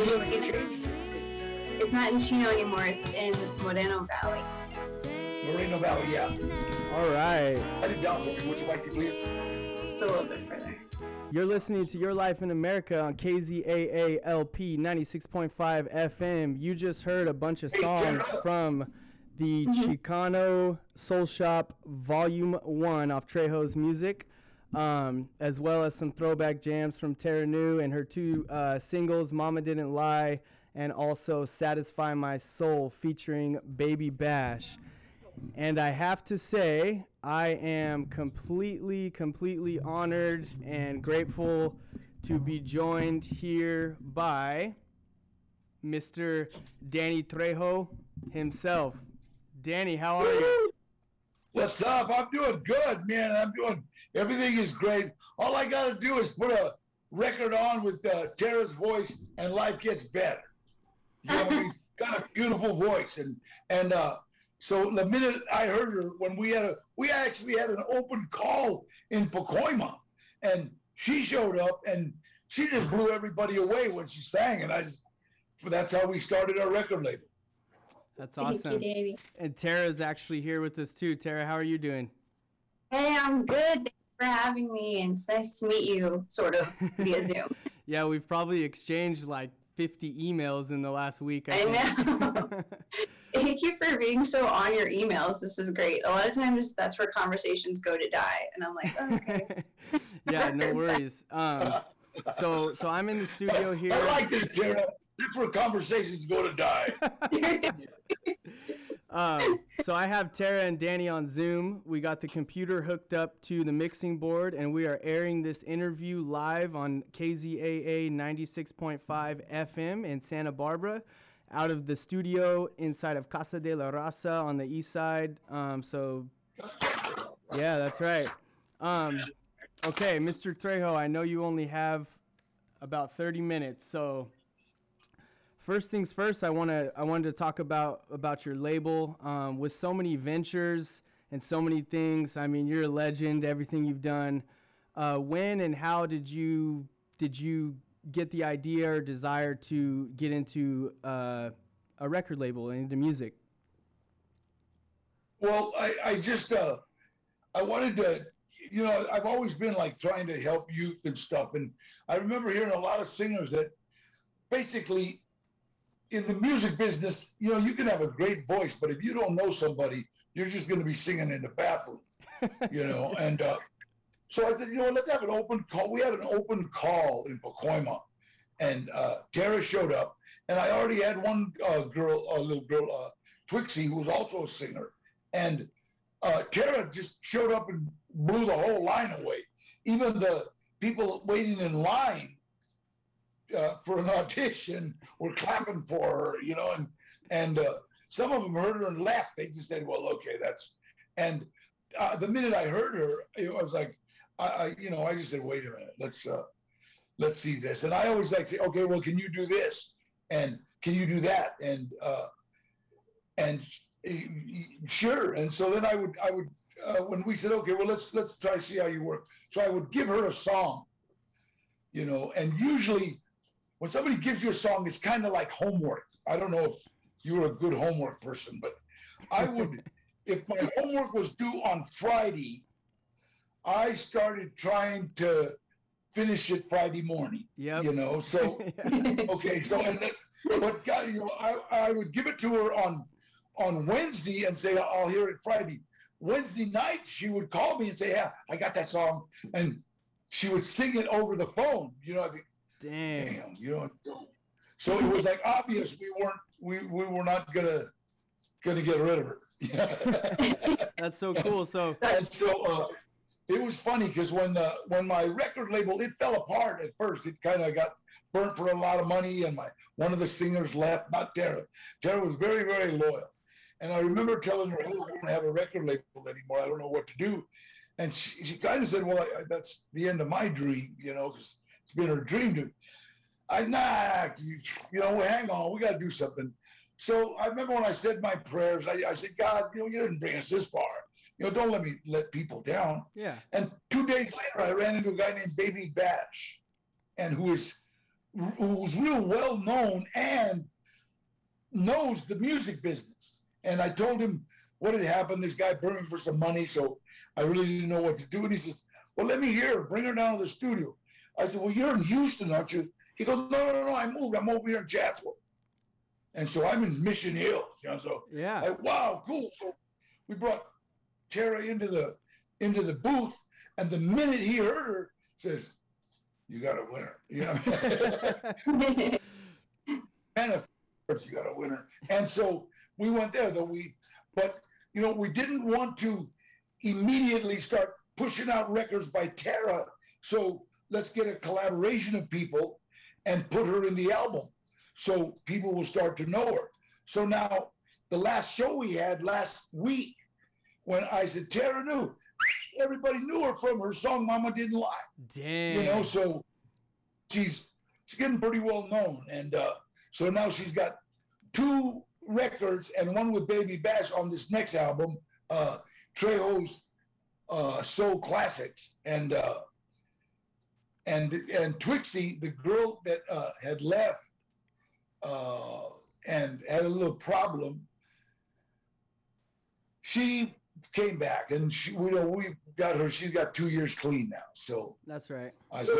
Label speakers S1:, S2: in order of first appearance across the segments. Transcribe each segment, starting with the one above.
S1: studio featuring. It's not in Chino anymore. It's in Moreno Valley.
S2: Moreno Valley, yeah.
S3: All right.
S2: Write it down for me. Would you like to please?
S1: Just a little bit further.
S3: You're listening to Your Life in America on KZAALP 96.5 FM. You just heard a bunch of songs from the mm-hmm. Chicano Soul Shop Volume 1 off Trejo's music, um, as well as some throwback jams from Tara New and her two uh, singles, Mama Didn't Lie, and also Satisfy My Soul featuring Baby Bash. And I have to say, I am completely, completely honored and grateful to be joined here by Mr. Danny Trejo himself. Danny, how are you?
S2: What's up? I'm doing good, man. I'm doing everything is great. All I got to do is put a record on with uh, Tara's voice, and life gets better. You know, he's got a beautiful voice, and and uh, so the minute I heard her, when we had a, we actually had an open call in Pacoima, and she showed up, and she just blew everybody away when she sang, and I just, that's how we started our record label.
S3: That's
S1: Thank you,
S3: awesome.
S1: Davey.
S3: And Tara's actually here with us too. Tara, how are you doing?
S1: Hey, I'm good. Thanks for having me, and it's nice to meet you, sort of, via Zoom.
S3: Yeah, we've probably exchanged like 50 emails in the last week.
S1: I
S3: think.
S1: know. Thank you for being so on your emails. This is great. A lot of times that's where conversations go to die, and I'm like, oh, okay.
S3: yeah, no worries. Um, so, so I'm in the studio here.
S2: I like this, Tara. Where conversations go to die.
S3: Um, so I have Tara and Danny on Zoom. We got the computer hooked up to the mixing board, and we are airing this interview live on KZAA 96.5 FM in Santa Barbara, out of the studio inside of Casa de la Raza on the east side. Um, so, yeah, that's right. Um, okay, Mr. Trejo, I know you only have about 30 minutes, so first things first, I want to I wanted to talk about about your label. Um, with so many ventures and so many things, I mean, you're a legend. Everything you've done. Uh, when and how did you did you get the idea or desire to get into uh, a record label and into music?
S2: Well, I, I just uh, I wanted to, you know, I've always been like trying to help youth and stuff, and I remember hearing a lot of singers that basically in the music business, you know, you can have a great voice, but if you don't know somebody, you're just going to be singing in the bathroom, you know. and uh, so I said, you know, let's have an open call. We had an open call in Pacoima, and uh, Tara showed up, and I already had one uh, girl, a little girl, uh, Twixie, who was also a singer, and uh, Tara just showed up and blew the whole line away. Even the people waiting in line uh, for an audition were clapping for her, you know, and and uh, some of them heard her and laughed. They just said, "Well, okay, that's." And uh, the minute I heard her, it was like, I, I, you know, I just said, "Wait a minute, let's uh, let's see this." And I always like say, "Okay, well, can you do this?" and "Can you do that?" and uh, and sure. And so then I would I would uh, when we said, "Okay, well, let's let's try to see how you work." So I would give her a song, you know, and usually when somebody gives you a song, it's kind of like homework. I don't know if you're a good homework person, but I would, if my homework was due on Friday, I started trying to finish it Friday morning.
S3: Yeah,
S2: You know, so okay, so and that's but God, you know, I, I would give it to her on on Wednesday and say I'll hear it Friday. Wednesday night, she would call me and say, "Yeah, I got that song," and she would sing it over the phone. You know, I think,
S3: Damn.
S2: damn, you know. So it was like obvious we weren't we we were not gonna gonna get rid of her.
S3: That's so cool. So
S2: and so uh, it was funny because when uh, when my record label it fell apart at first. It kind of got burnt for a lot of money, and my one of the singers left. Not Tara. Tara was very very loyal, and I remember telling her, "Hey, I don't have a record label anymore. I don't know what to do." And she, she kind of said, "Well, I, I, that's the end of my dream, you know, 'cause it's been her dream to." I nah, you, you know, hang on, we got to do something. So I remember when I said my prayers, I, I said, God, you know, you didn't bring us this far. You know, don't let me let people down.
S3: yeah.
S2: And two days later, I ran into a guy named Baby Bash, and who is who was real well known and knows the music business. And I told him what had happened. This guy burned for some money, so I really didn't know what to do. And he says, "Well, let me hear. Her. Bring her down to the studio." I said, "Well, you're in Houston, aren't you?" He goes, "No, no, no. I moved. I'm over here in Chatsworth." And so I'm in Mission Hills, you know. So
S3: Yeah.
S2: like, wow, cool. So we brought Tara into the into the booth, and the minute he heard her, says, "You got a winner." You know, and of course you got a winner. And so we went there, though we, but you know, we didn't want to immediately start pushing out records by Tara. So let's get a collaboration of people and put her in the album, so people will start to know her. So now the last show we had last week, when I said Tara knew, everybody knew her from her song "Mama Didn't Lie."
S3: Dang.
S2: you know so she's she's getting pretty well known and uh so now she's got two records and one with baby bash on this next album uh trejo's uh soul classics and uh and and twixie the girl that uh had left uh and had a little problem she came back and she we know we got her she's got two years clean now so
S3: That's right.
S2: I said,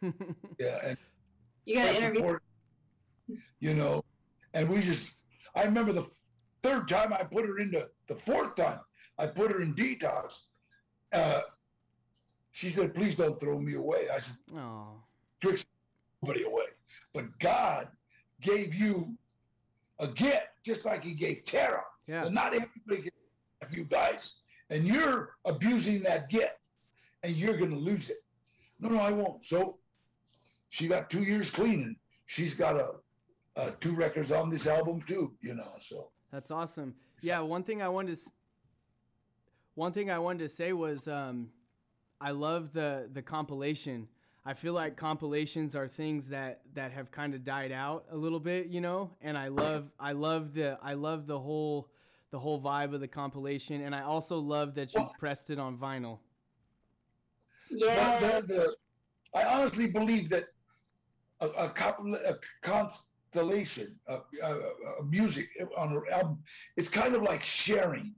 S2: yeah, and
S1: you got to
S2: that's
S1: interview.
S2: important, you know, and we just, I remember the third time I put her into, the fourth time I put her in detox, uh, she said, please don't throw me away. I said,
S3: oh.
S2: Trix, nobody away. But God gave you a gift, just like he gave Tara.
S3: Yeah.
S2: And not everybody can have you guys. And you're abusing that gift and you're going to lose it. No, no, I won't. So she got two years clean and she's got a, uh, two records on this album too, you know. So
S3: That's awesome. Yeah, one thing I wanted to one thing I wanted to say was um, I love the the compilation. I feel like compilations are things that that have kind of died out a little bit, you know. And I love I love the I love the whole the whole vibe of the compilation, and I also love that you
S2: Well-
S3: pressed it on vinyl.
S1: Yeah.
S2: the, the, the, I honestly believe that a, a, couple, a constellation of uh, uh, music on an album is kind of like sharing.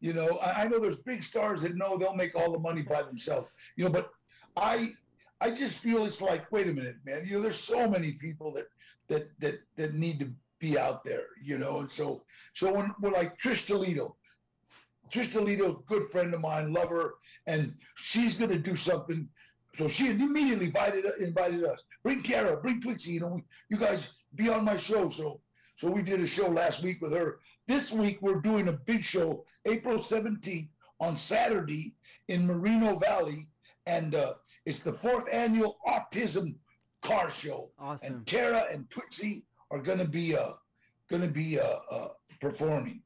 S2: You know, I, I know there's big stars that know they'll make all the money by themselves. You know, but I I just feel it's like, wait a minute, man. You know, there's so many people that that that that need to be out there. You know, and so so when we're like Trish Toledo, Trish Toledo's good friend of mine, love her, and she's gonna do something. So she immediately invited invited us. Bring Kara, bring Twixie, you know, you guys be on my show. So so we did a show last week with her. This week we're doing a big show, April 17th on Saturday in Moreno Valley, and uh, it's the fourth annual Autism Car Show.
S3: Awesome.
S2: And Tara and Twixie are gonna be uh gonna be uh, uh performing.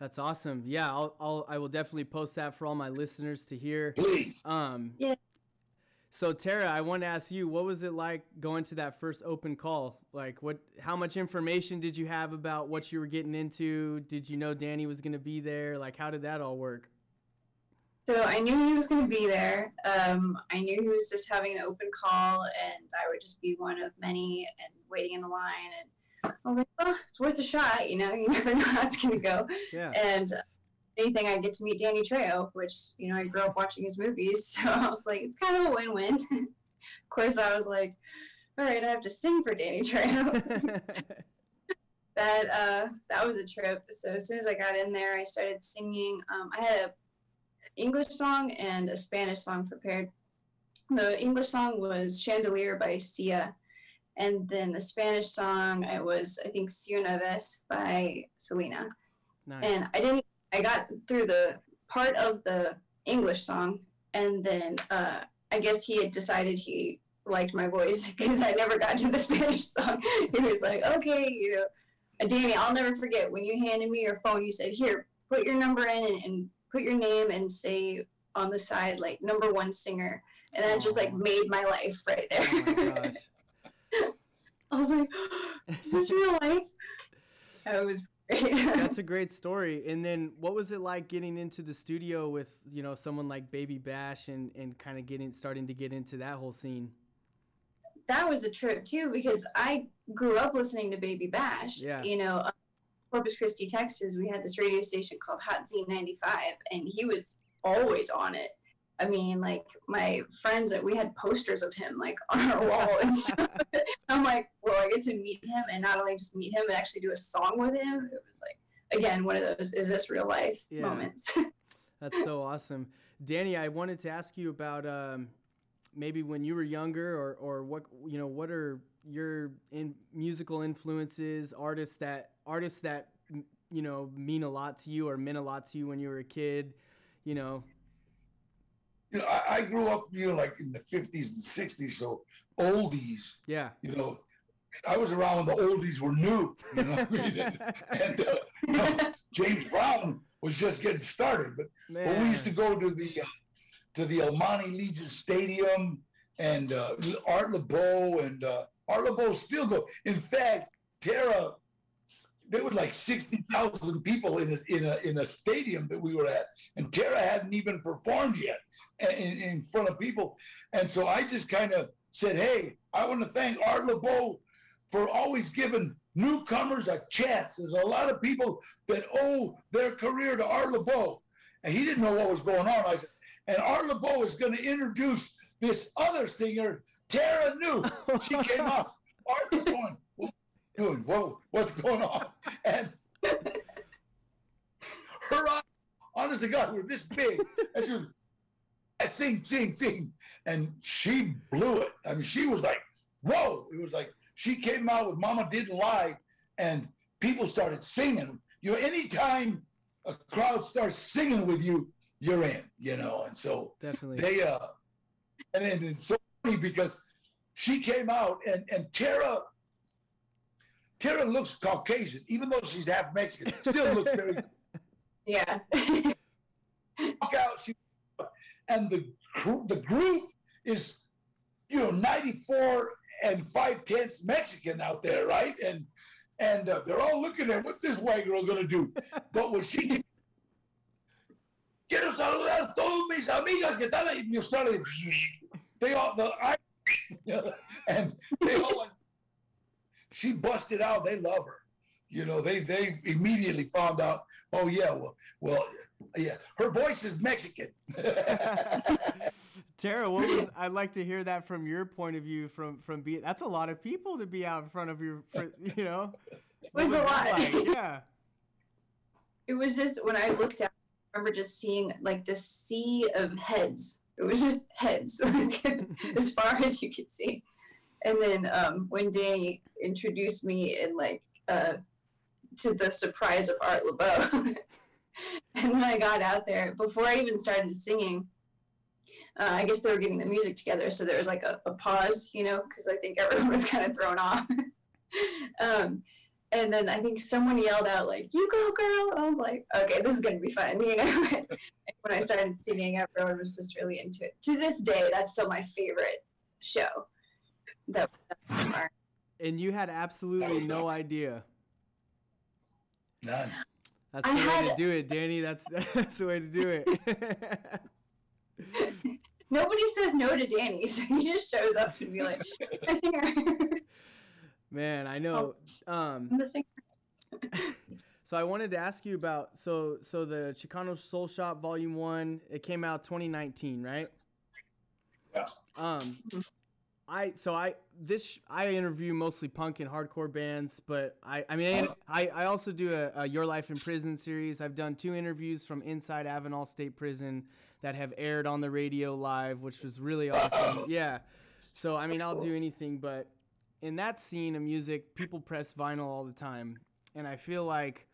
S3: That's awesome. Yeah, I'll, I'll I will definitely post that for all my listeners to hear.
S2: Please.
S3: Um,
S1: Yeah.
S3: So Tara, I want to ask you, what was it like going to that first open call? Like, what? How much information did you have about what you were getting into? Did you know Danny was going to be there? Like, how did that all work?
S1: So I knew he was going to be there. Um, I knew he was just having an open call, and I would just be one of many and waiting in the line. And I was like, "Well, it's worth a shot." You know, you never know how it's going to go.
S3: Yeah.
S1: And anything, I get to meet Danny Trejo, which you know I grew up watching his movies, so I was like, it's kind of a win-win. of course, I was like, all right, I have to sing for Danny Trejo. that uh, that was a trip. So as soon as I got in there, I started singing. Um, I had a English song and a Spanish song prepared. The English song was "Chandelier" by Sia, and then the Spanish song it was I think "Si una vez" by Selena.
S3: nice.
S1: And I didn't. I got through the part of the English song, and then uh, I guess he had decided he liked my voice because I never got to the Spanish song. he was like, "Okay, you know." And Danny, I'll never forget when you handed me your phone. You said, "Here, put your number in and, and put your name and say on the side like number one singer," and that just like made my life right there.
S3: oh my gosh.
S1: I was like, "Is this real life?" It was great.
S3: That's a great story. And then what was it like getting into the studio with, you know, someone like Baby Bash and, and kind of getting starting to get into that whole scene?
S1: that was a trip too because I grew up listening to Baby Bash.
S3: Yeah.
S1: You know, Corpus Christi, Texas, we had this radio station called Hot Z 95, and he was always on it. I mean, like my friends, we had posters of him like on our wall and. I'm like, well, I get to meet him, and not only just meet him, but actually do a song with him. It was like, again, one of those is this real life
S3: Yeah.
S1: moments.
S3: That's so awesome. Danny, I wanted to ask you about um, maybe when you were younger or, or what, you know, what are your in musical influences, artists that, artists that, you know, mean a lot to you or meant a lot to you when you were a kid, you know?
S2: You know, I, I grew up, you know, like in the 50s and 60s, so oldies,
S3: Yeah.
S2: you know. I was around when the oldies were new, you know I mean? And, and uh, you know, James Brown was just getting started, but But we used to go to the uh, to the El Monte Legion Stadium and uh, Art Laboe and uh, Art Laboe still go. In fact, Tara, there were like sixty thousand people in a, in a in a stadium that we were at, and Tara hadn't even performed yet in, in front of people, and so I just kind of said, "Hey, I want to thank Art Laboe for always giving newcomers a chance. There's a lot of people that owe their career to Art Laboe." and he didn't know what was going on. I said, and Art Laboe is going to introduce this other singer, Tara New. She came up. Art was going, what you? Whoa, what's going on? And her eyes, honest to God, were this big. And she was, I sing, sing, sing. And she blew it. I mean, she was like, whoa. It was like, she came out with Mama Didn't Lie, and people started singing. You know, anytime a crowd starts singing with you, you're in, you know. And so
S3: Definitely.
S2: they uh and then it's so funny because she came out and and Tara Tara looks Caucasian, even though she's half Mexican, still looks very
S1: yeah.
S2: walk out. She, and the the group is, you know, 94 and five tenths Mexican out there, right? And and uh, they're all looking at what's this white girl gonna do? But when she quiero saludar a todos mis amigas que están ahí, you started, they all the I, and they all like, she busted out. They love her. You know, they they immediately found out. Oh yeah, well, well, yeah, her voice is Mexican.
S3: Tara, what was I'd like to hear that from your point of view from from being that's a lot of people to be out in front of your for, you know.
S1: It was
S3: What
S1: a lot.
S3: like? Yeah.
S1: it was just when I looked out, I remember just seeing like this sea of heads. It was just heads, like, as far as you could see. And then um, when Danny introduced me and like uh, to the surprise of Art Laboe, and then I got out there before I even started singing. Uh, I guess they were getting the music together, so there was like a, a pause, you know, because I think everyone was kind of thrown off. um, and then I think someone yelled out like "You go, girl!" I was like, "Okay, this is gonna be fun," you know. when I started singing, everyone was just really into it. To this day, that's still my favorite show. That, that
S3: And you had absolutely no idea.
S2: None.
S3: That's
S1: I
S3: the way to do it, Danny. That's that's the way to do it.
S1: nobody says no to Danny, so he just shows up and be like, "I'm a singer."
S3: Man, I know. Um,
S1: I'm the singer.
S3: so I wanted to ask you about so so the Chicano Soul Shop Volume One. It came out 2019, right?
S2: Yeah.
S3: Um, I so I this I interview mostly punk and hardcore bands, but I I mean oh. I I also do a, a Your Life in Prison series. I've done two interviews from inside Avenal State Prison that have aired on the radio live, which was really awesome. Yeah. So I mean I'll do anything, but in that scene of music, people press vinyl all the time, and I feel like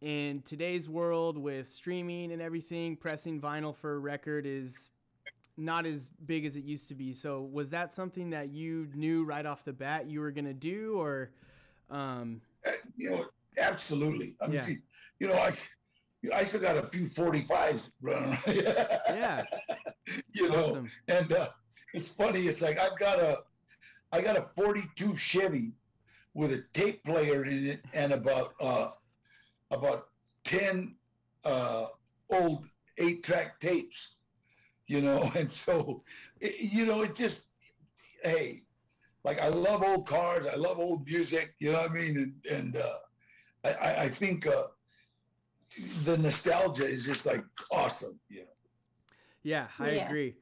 S3: in today's world with streaming and everything, pressing vinyl for a record is not as big as it used to be. So was that something that you knew right off the bat you were gonna do, or um,
S2: Uh, You know, absolutely. I mean,
S3: Yeah.
S2: you know, I, I still got a few 45s running.
S3: yeah,
S2: you know,
S3: awesome,
S2: and uh, it's funny. It's like I've got a, I got a '42 Chevy with a tape player in it and about uh, about ten uh, old eight-track tapes. You know, and so, it, you know, it just, hey, like I love old cars. I love old music. You know what I mean? And and uh, I I think uh, the nostalgia is just like awesome. You know.
S3: Yeah, I
S1: Yeah.
S3: agree.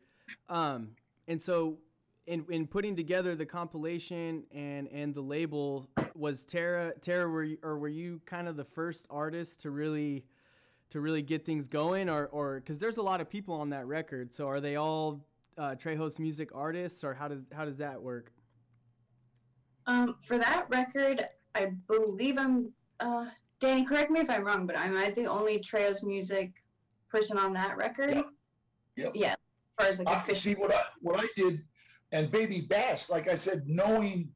S3: Um, and so in in putting together the compilation and and the label, was Tara Tara were you, or were you kind of the first artist to really to really get things going, or or because there's a lot of people on that record. So are they all uh, Trejos music artists, or how did how does that work?
S1: Um, for that record, I believe I'm. Uh, Danny, correct me if I'm wrong, but I'm I the only Trejos music person on that record?
S2: Yep. Yep.
S1: Yeah. As far as like
S2: I,
S1: official.
S2: see what I what I did, and Baby Bash, like I said, knowing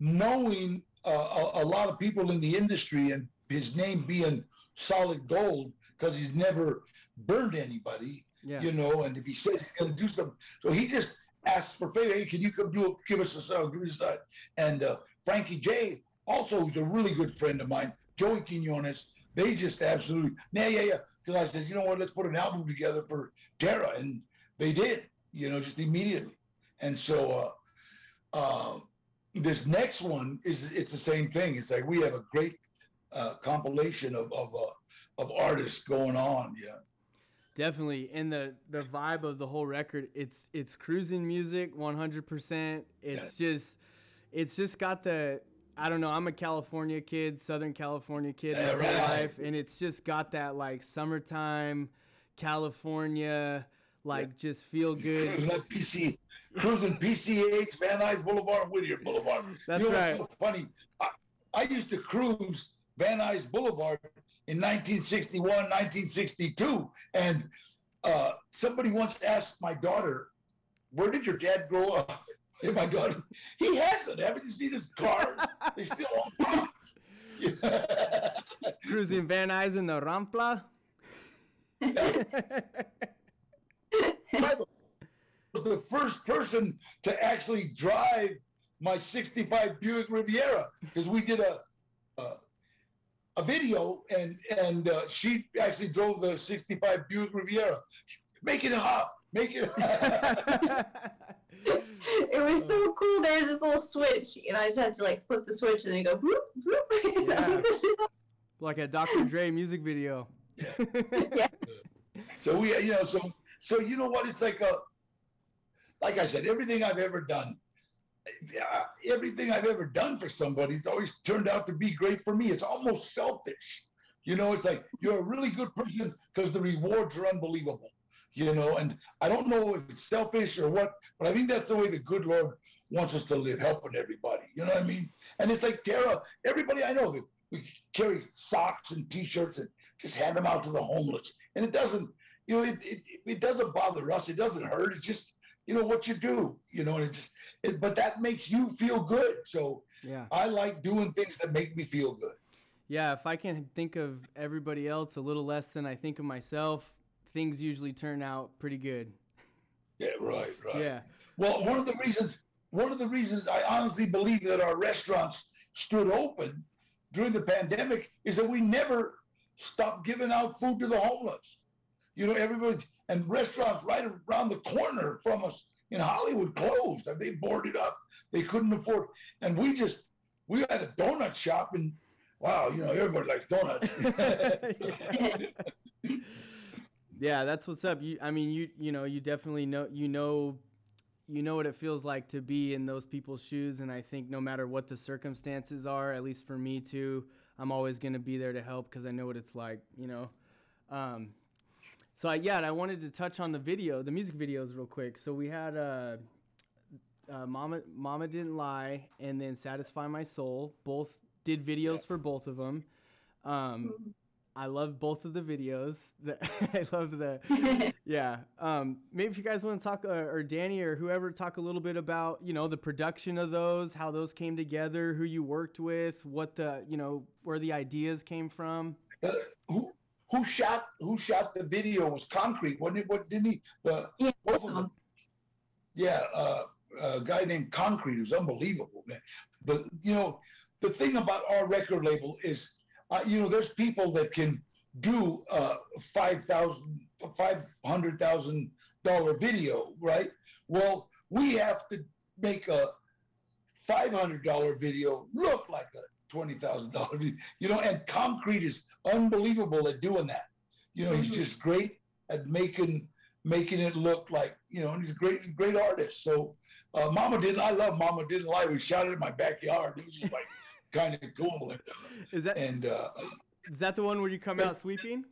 S2: knowing uh, a, a lot of people in the industry and his name being solid gold because he's never burned anybody,
S3: Yeah.
S2: you know. And if he says he's going to do something, so he just asks for favor. Hey, can you come do it? Give us a song, give us a. And uh, Frankie J, also who's a really good friend of mine, Joey Quinones. They just absolutely yeah yeah yeah. Because I said, you know what, let's put an album together for Tara, and they did. You know, just immediately. And so uh, uh, this next one is it's the same thing. It's like we have a great uh, compilation of of, uh, of artists going on. Yeah.
S3: Definitely, and the the vibe of the whole record, it's it's cruising music, one hundred percent. It's just, it's just got the I don't know. I'm a California kid, Southern California kid my
S2: Yeah,
S3: whole
S2: right.
S3: life, and it's just got that like summertime, California, like just feel good.
S2: Cruising PC, cruising PCH, Van Nuys Boulevard, Whittier Boulevard.
S3: That's
S2: you know
S3: right.
S2: what's so funny? I, I used to cruise Van Nuys Boulevard in 1961, 1962, and uh, somebody once asked my daughter, "Where did your dad grow up?" And my daughter, he hasn't. Haven't you seen his cars? They still on blocks.
S3: Cruising Van Nuys in the Rampla.
S2: I was the first person to actually drive my 65 Buick Riviera because we did a, a a video and and uh, she actually drove the 65 Buick Riviera. Make it hot. Make it
S1: it was so cool. There was this little switch, and I just had to like flip the switch and then go whoop whoop. And I was
S3: Yeah.
S1: like, this is
S3: like a Dr. Dre music video. Yeah.
S2: So we, you know, so so you know what? It's like a, like I said, everything I've ever done, everything I've ever done for somebody, it's always turned out to be great for me. It's almost selfish, you know. It's like you're a really good person because the rewards are unbelievable, you know. And I don't know if it's selfish or what, but I think that's the way the good Lord wants us to live, helping everybody. You know what I mean? And it's like Tara, everybody I know we carry socks and T-shirts and just hand them out to the homeless, and it doesn't you know, it, it, it doesn't bother us. It doesn't hurt. It's just, you know, what you do, you know, and it just, it, but that makes you feel good. So
S3: Yeah.
S2: I like doing things that make me feel good.
S3: Yeah, if I can think of everybody else a little less than I think of myself, things usually turn out pretty good.
S2: Yeah, right, right.
S3: Yeah.
S2: Well, one of the reasons, one of the reasons I honestly believe that our restaurants stood open during the pandemic is that we never stopped giving out food to the homeless. You know, everybody and restaurants right around the corner from us in Hollywood closed. and They boarded up. They couldn't afford, and we just we had a donut shop, and wow, you know, everybody likes donuts.
S3: Yeah, that's what's up. You I mean, you you know, you definitely know you know you know what it feels like to be in those people's shoes and I think no matter what the circumstances are, at least for me too, I'm always going to be there to help cuz I know what it's like, you know. Um so I, yeah, and I wanted to touch on the video, the music videos real quick. So we had uh uh, Mama Mama Didn't Lie and then Satisfy My Soul. Both did videos for both of them. Um, I love both of the videos. The, I love the yeah. Um, maybe if you guys want to talk, uh, or Danny or whoever, talk a little bit about you know the production of those, how those came together, who you worked with, what the you know where the ideas came from.
S2: Uh, who who shot who shot the video was concrete wasn't it? What didn't he? The
S1: Yeah.
S2: both of them yeah uh, a guy named concrete who's unbelievable man. But you know the thing about our record label is uh, you know there's people that can do uh five thousand five hundred thousand dollar video right? Well we have to make a five hundred dollar video look like a twenty thousand dollar. You know, and Concrete is unbelievable at doing that. You know, he's
S1: Mhm.
S2: just great at making making it look like you know, and he's a great great artist. So, uh, Mama didn't. I love Mama didn't lie. We shot it in my backyard. It was just like kind of cool. And,
S3: Is that
S2: and uh,
S3: is that the one where you come out sweeping?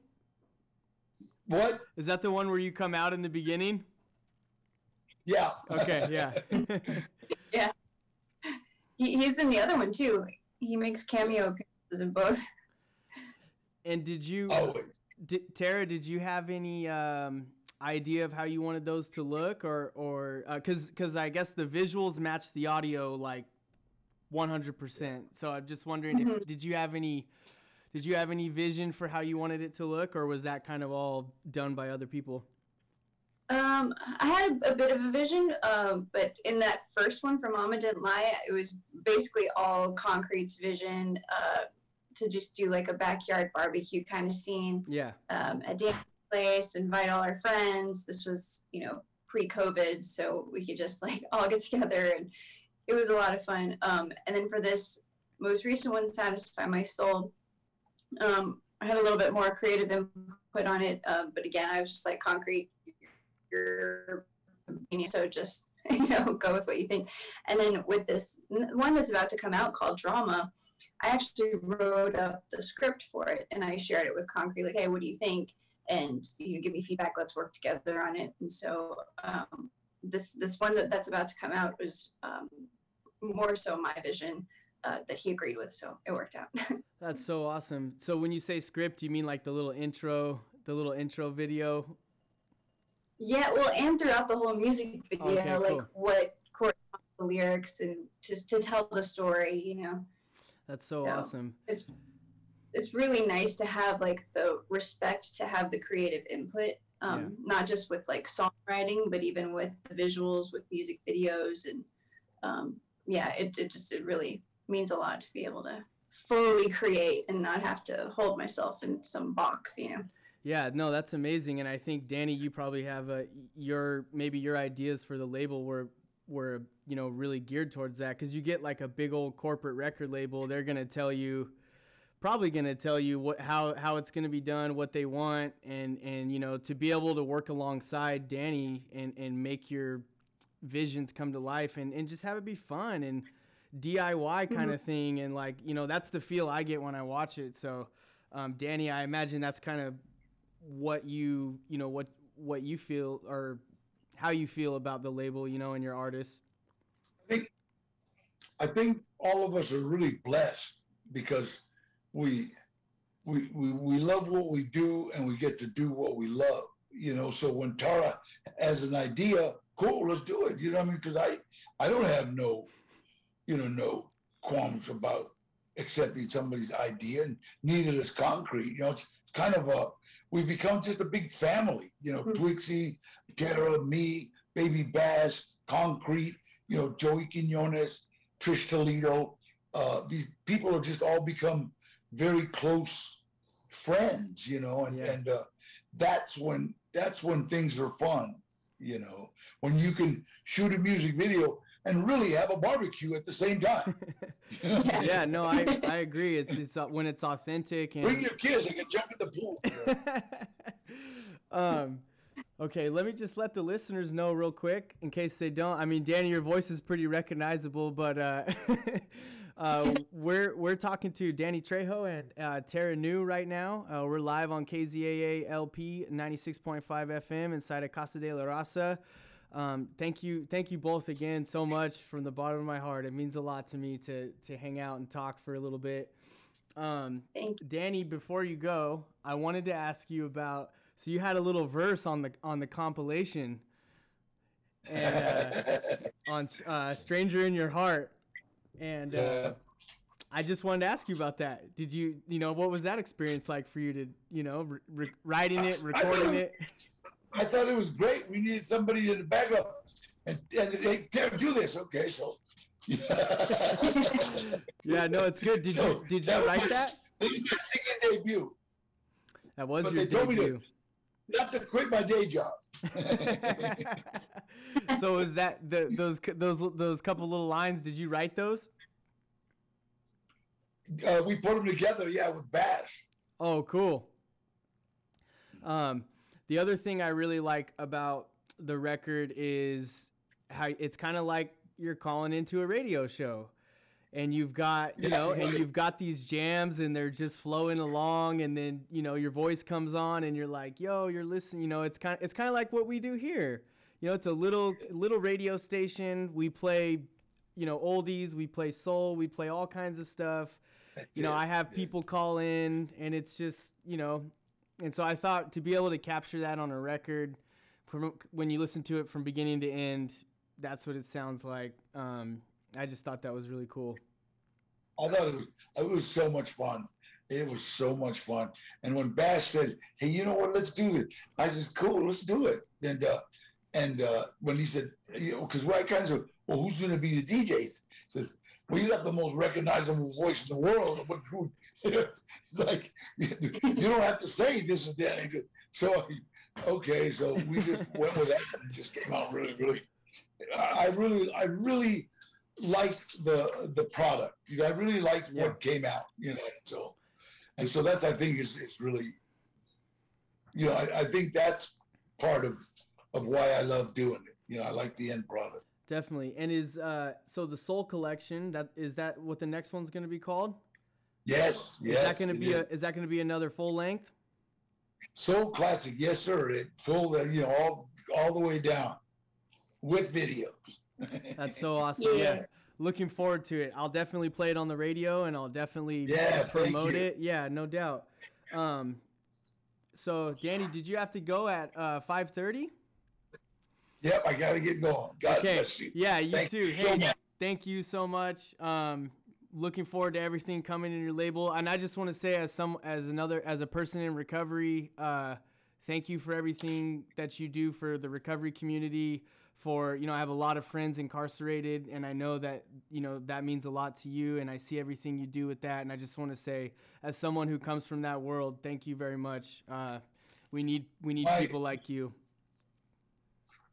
S2: what?
S3: Is that the one where you come out in the beginning?
S2: Yeah.
S3: Okay, Yeah. yeah.
S1: He, he's in the other one too. He makes cameo appearances in both.
S3: and did you
S2: Always.
S3: Did, Tara, did you have any um, idea of how you wanted those to look, or or because because I guess the visuals match the audio like one hundred percent. So I'm just wondering, if,
S1: Mhm.
S3: did you have any did you have any vision for how you wanted it to look, or was that kind of all done by other people?
S1: Um, I had a, a bit of a vision, um, but in that first one for Mama Didn't Lie, it was basically all Concrete's vision uh, to just do like a backyard barbecue kind of scene
S3: Yeah,
S1: um, at place, invite all our friends. This was, you know, pre-COVID, so we could just like all get together, and it was a lot of fun. Um, and then for this most recent one, Satisfy My Soul, um, I had a little bit more creative input on it, um, but again, I was just like concrete. So just you know go with what you think. And then with this one that's about to come out called Drama, I actually wrote up the script for it and I shared it with Concrete, like, hey, what do you think? And you give me feedback. Let's work together on it. And so um, this this one that, that's about to come out was um, more so my vision uh, that he agreed with. So it worked out.
S3: that's so awesome. So when you say script, you mean like the little intro, the little intro video?
S1: Yeah, well, and throughout the whole music video,
S3: Okay,
S1: like
S3: cool.
S1: what corresponds the lyrics and just to tell the story, you know.
S3: That's so,
S1: So-
S3: awesome.
S1: it's it's really nice to have like the respect to have the creative input um, not just with like songwriting but even with the visuals with music videos and um, yeah it, it just it really means a lot to be able to fully create and not have to hold myself in some box you know
S3: Yeah, no, that's amazing, and I think Danny, you probably have a your maybe your ideas for the label were were you know really geared towards that because you get like a big old corporate record label, they're gonna tell you probably gonna tell you what how how it's gonna be done, what they want, and and you know to be able to work alongside Danny and and make your visions come to life and and just have it be fun and DIY kind of thing and like you know that's the feel I get when I watch it. So um, Danny, I imagine that's kind of what you you know what what you feel or how you feel about the label you know and your artists
S2: I think I think all of us are really blessed because we we we, we love what we do and we get to do what we love. You know, so when Tara has an idea, cool, let's do it. You know what I mean? Because I I don't have no, you know, no qualms about accepting somebody's idea, and neither does Concrete. You know, it's it's kind of a we've become just a big family. You know,
S1: Mhm.
S2: Twixie, Tara, me, Baby Bash, Concrete. You know, Joey Quinones, Trish Toledo. Uh, these people have just all become very close friends. You know, and
S3: Yeah.
S2: and uh, that's when that's when things are fun. You know, when you can shoot a music video and really have a barbecue at the same time.
S1: Yeah.
S3: yeah no I I agree it's it's uh, when it's authentic
S2: Bring
S3: and
S2: your kids; they can jump in the pool.
S3: um okay let me just let the listeners know real quick in case they don't I mean Danny your voice is pretty recognizable but uh Uh, we're we're talking to Danny Trejo and uh, Tara New right now. Uh, we're live on KZAA LP 96.5 FM inside of Casa de la Raza. Um, thank you, thank you both again so much from the bottom of my heart. It means a lot to me to to hang out and talk for a little bit. Um, Danny, before you go, I wanted to ask you about. So you had a little verse on the on the compilation, and uh, on uh, "Stranger in Your Heart," and uh,
S2: Yeah.
S3: I just wanted to ask you about that. Did you, you know, what was that experience like for you to, you know, re- re- writing it, recording it?
S2: I thought it was great. We needed somebody in the background. and, and they Tara, do this. Okay, so.
S3: Yeah, no, it's good. Did
S2: So,
S3: you did you
S2: that was
S3: write
S2: my
S3: that?
S2: debut.
S3: That was
S2: But
S3: your
S2: me to-
S3: debut.
S2: not to quit my day job.
S3: so is that the those those those couple little lines? Did you write those?
S2: Uh, we put them together, yeah, with Bash.
S3: Oh, cool. Um, the other thing I really like about the record is how it's kind of like you're calling into a radio show and you've got you know and you've got these jams and they're just flowing along and then you know your voice comes on and you're like yo you're listening you know it's kind of it's kind of like what we do here. You know it's a little little radio station. We play you know oldies we play soul we play all kinds of stuff. You know i have people call in and it's just you know and so i thought to be able to capture that on a record from when you listen to it from beginning to end that's what it sounds like um, I just thought that was really cool.
S2: I thought it was, it was so much fun. It was so much fun. And when Bash said, "Hey, you know what? Let's do it," I said, "Cool, let's do it." And uh, and uh, when he said, you know, because what kind of, well, who's going to be the DJ? He says, well, you got the most recognizable voice in the world. it's like you don't have to say this is Danny. So okay, so we just went with that. It just came out really, really. I really, I really liked the the product. You know, I really liked yeah. what came out. You know, so and so that's I think is is really, you know, I, I think that's part of of why I love doing it. You know, I like the end product.
S3: Definitely. And is uh so the Soul Collection that is that what the next one's going to be called?
S2: Yes.
S3: Is
S2: yes.
S3: that going to be is. a is that going to be another full length?
S2: Soul Classic, yes, sir. It full, you know, all all the way down with videos.
S3: That's so awesome. Yeah. yeah. Looking forward to it. I'll definitely play it on the radio and I'll definitely
S2: yeah,
S3: promote it. Yeah, no doubt. Um, so Danny, did you have to go at uh, 5:30?
S2: Yep, I got to get going. God
S3: okay.
S2: bless you.
S3: Yeah, you
S2: thank
S3: too.
S2: You
S3: hey, so thank you so much. Um, looking forward to everything coming in your label. And I just want to say, as some, as another, as a person in recovery, uh, thank you for everything that you do for the recovery community for you know i have a lot of friends incarcerated and i know that you know that means a lot to you and i see everything you do with that. And i just want to say as someone who comes from that world thank you very much. Uh, we need we need my, people like you.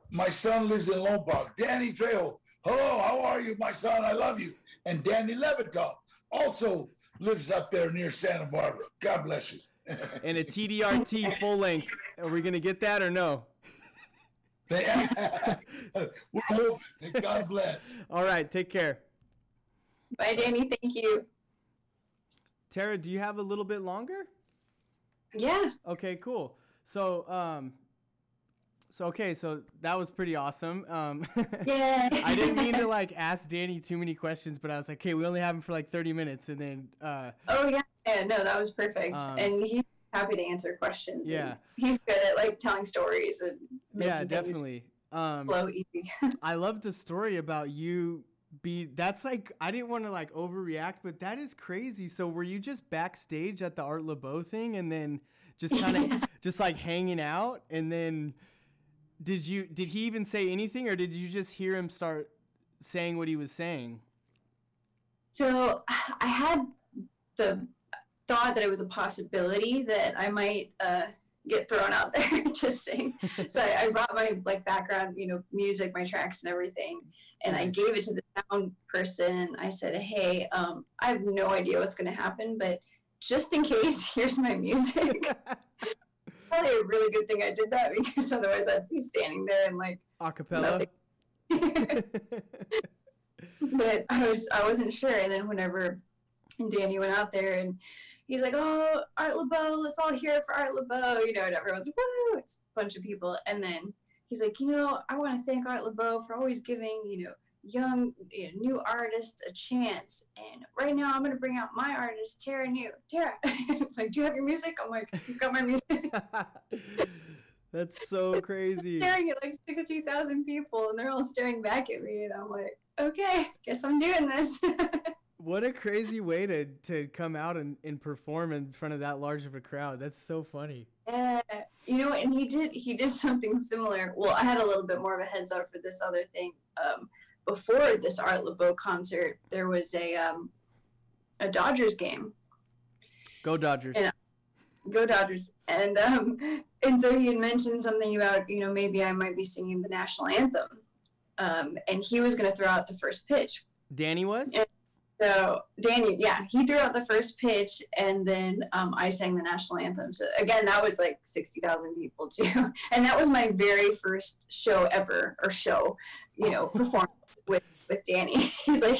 S2: My son lives in Lompoc danny trejo hello how are you my son i love you and danny levitov also lives up there near santa barbara god bless you
S3: and a tdrt full length are we gonna get that or no
S2: we're hoping. God bless.
S3: All right. Take care.
S1: Bye, Danny. Thank you.
S3: Tara, do you have a little bit longer?
S1: Yeah.
S3: Okay, cool. So, um, so okay, so that was pretty awesome. Um,
S1: yeah.
S3: I didn't mean to like ask Danny too many questions, but I was like, okay, we only have him for like thirty minutes, and then. Uh,
S1: oh yeah, yeah, no, that was perfect, um, and he's happy to answer questions.
S3: Yeah,
S1: he's good at like telling stories and
S3: yeah, definitely. Um,
S1: flow easy.
S3: I love the story about you. Be that's like I didn't want to like overreact, but that is crazy. So were you just backstage at the Art Laboe thing, and then just kind of yeah. just like hanging out, and then did you did he even say anything, or did you just hear him start saying what he was saying?
S1: So I had the thought that it was a possibility that I might uh, get thrown out there to sing. so I, I, brought my like background, you know, music, my tracks and everything, and I gave it to the sound person. I said, "Hey, um, I have no idea what's going to happen, but just in case, here's my music." Probably a really good thing I did that because otherwise I'd be standing there and like
S3: acapella.
S1: but I was I wasn't sure, and then whenever Danny went out there and he's like, "Oh, Art Laboe, let's all hear for Art Laboe," you know, and everyone's woo, it's a bunch of people, and then he's like, "You know, I want to thank Art Laboe for always giving, you know, young, you know, new artists a chance, and right now I'm gonna bring out my artist, Tara New. Tara, like, do you have your music? I'm like, he's got my music.
S3: That's so crazy.
S1: staring at like sixty thousand people, and they're all staring back at me, and I'm like, okay, guess I'm doing this.
S3: What a crazy way to, to come out and, and perform in front of that large of a crowd. That's so funny.
S1: Yeah, you know, and he did he did something similar. Well, I had a little bit more of a heads up for this other thing. Um, before this Art Laboe concert, there was a um, a Dodgers game.
S3: Go Dodgers!
S1: And go Dodgers. And um, and so he had mentioned something about you know maybe I might be singing the national anthem, um, and he was going to throw out the first pitch.
S3: Danny was.
S1: Yeah. So Danny, yeah, he threw out the first pitch, and then um, I sang the national anthem. So again, that was like sixty thousand people too, and that was my very first show ever, or show, you know, performance with Danny. He's like,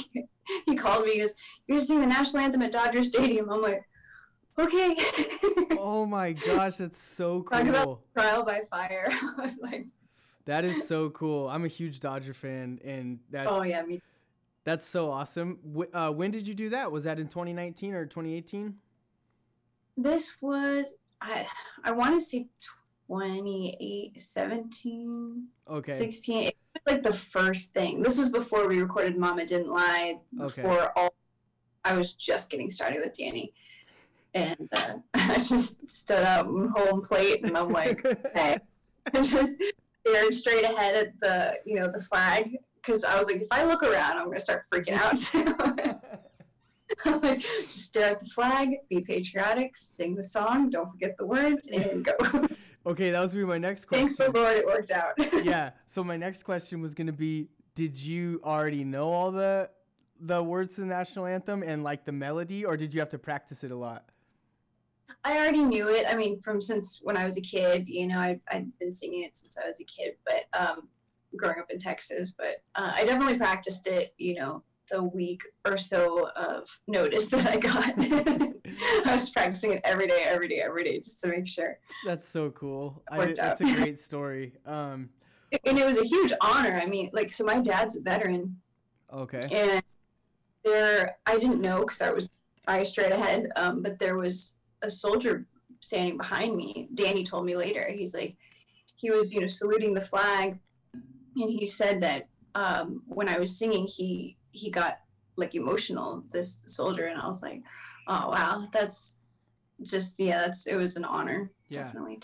S1: he called me. He goes, "You're singing the national anthem at Dodger Stadium." I'm like, okay.
S3: oh my gosh, that's so cool.
S1: Talk about trial by fire. I was like,
S3: that is so cool. I'm a huge Dodger fan, and that's
S1: oh yeah, me.
S3: That's so awesome. Uh, when did you do that? Was that in 2019 or 2018?
S1: This was I I want to say 28, 17,
S3: okay,
S1: 16. It was like the first thing. This was before we recorded Mama Didn't Lie. Before okay. all, I was just getting started with Danny, and uh, I just stood up home plate, and I'm like, hey, I just stared straight ahead at the you know the flag because I was like, if I look around, I'm gonna start freaking out. like, just stare at the flag, be patriotic, sing the song, don't forget the words, and go.
S3: Okay, that was gonna be my next question.
S1: Thanks the Lord, it worked out.
S3: yeah. So my next question was gonna be, did you already know all the the words to the national anthem and like the melody, or did you have to practice it a lot?
S1: I already knew it. I mean, from since when I was a kid, you know, I, I'd been singing it since I was a kid. But um, growing up in Texas, but uh, I definitely practiced it, you know, the week or so of notice that I got. I was practicing it every day, every day, every day, just to make sure.
S3: That's so cool. I, that's a great story. Um,
S1: and it was a huge honor. I mean, like, so my dad's a veteran.
S3: Okay.
S1: And there, I didn't know because I was eyes straight ahead, um, but there was a soldier standing behind me. Danny told me later. He's like, he was, you know, saluting the flag and he said that um, when I was singing, he he got like emotional. This soldier, and I was like, oh wow, that's just yeah, that's it was an honor. Yeah, definitely.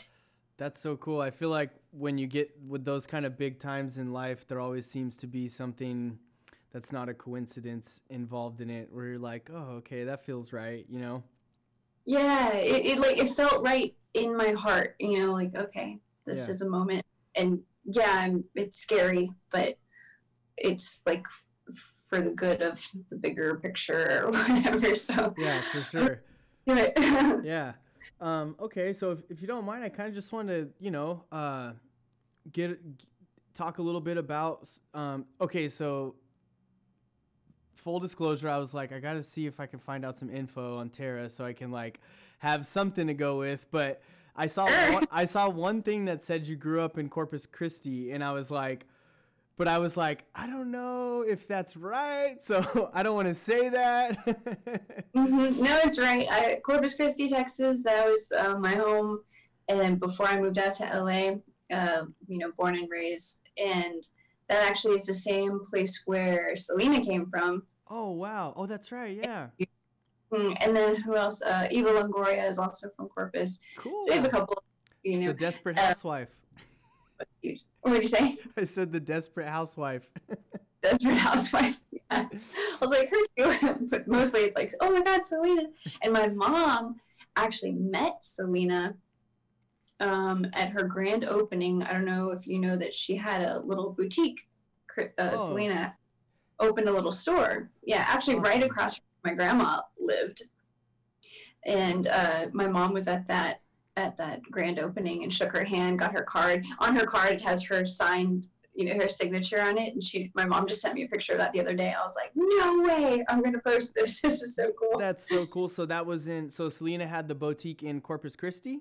S3: That's so cool. I feel like when you get with those kind of big times in life, there always seems to be something that's not a coincidence involved in it where you're like, oh, okay, that feels right, you know?
S1: Yeah, it, it like it felt right in my heart, you know, like okay, this yeah. is a moment and yeah, I'm, it's scary, but it's like for the good of the bigger picture or whatever. So
S3: yeah, for sure.
S1: Do it.
S3: yeah. Um, okay, so if, if you don't mind, I kind of just want to, you know, uh, get talk a little bit about. Um, okay, so full disclosure, I was like, I got to see if I can find out some info on Tara so I can like have something to go with. But I saw one, I saw one thing that said you grew up in Corpus Christi, and I was like, but I was like, I don't know if that's right, so I don't want to say that.
S1: mm-hmm. No, it's right. I, Corpus Christi, Texas. That was uh, my home, and before I moved out to LA, uh, you know, born and raised, and that actually is the same place where Selena came from.
S3: Oh wow! Oh, that's right. Yeah.
S1: Mm, and then who else? Uh, Eva Longoria is also from Corpus.
S3: Cool.
S1: So we have a couple. You know,
S3: the Desperate uh, Housewife.
S1: What did you say?
S3: I said the Desperate Housewife.
S1: Desperate Housewife. Yeah. I was like her too, but mostly it's like, oh my God, Selena. And my mom actually met Selena um, at her grand opening. I don't know if you know that she had a little boutique. Uh, oh. Selena opened a little store. Yeah, actually, awesome. right across from my grandma lived, and uh, my mom was at that at that grand opening and shook her hand, got her card. On her card, it has her signed, you know, her signature on it. And she, my mom just sent me a picture of that the other day. I was like, no way, I'm gonna post this. This is so cool.
S3: That's so cool. So that was in. So Selena had the boutique in Corpus Christi.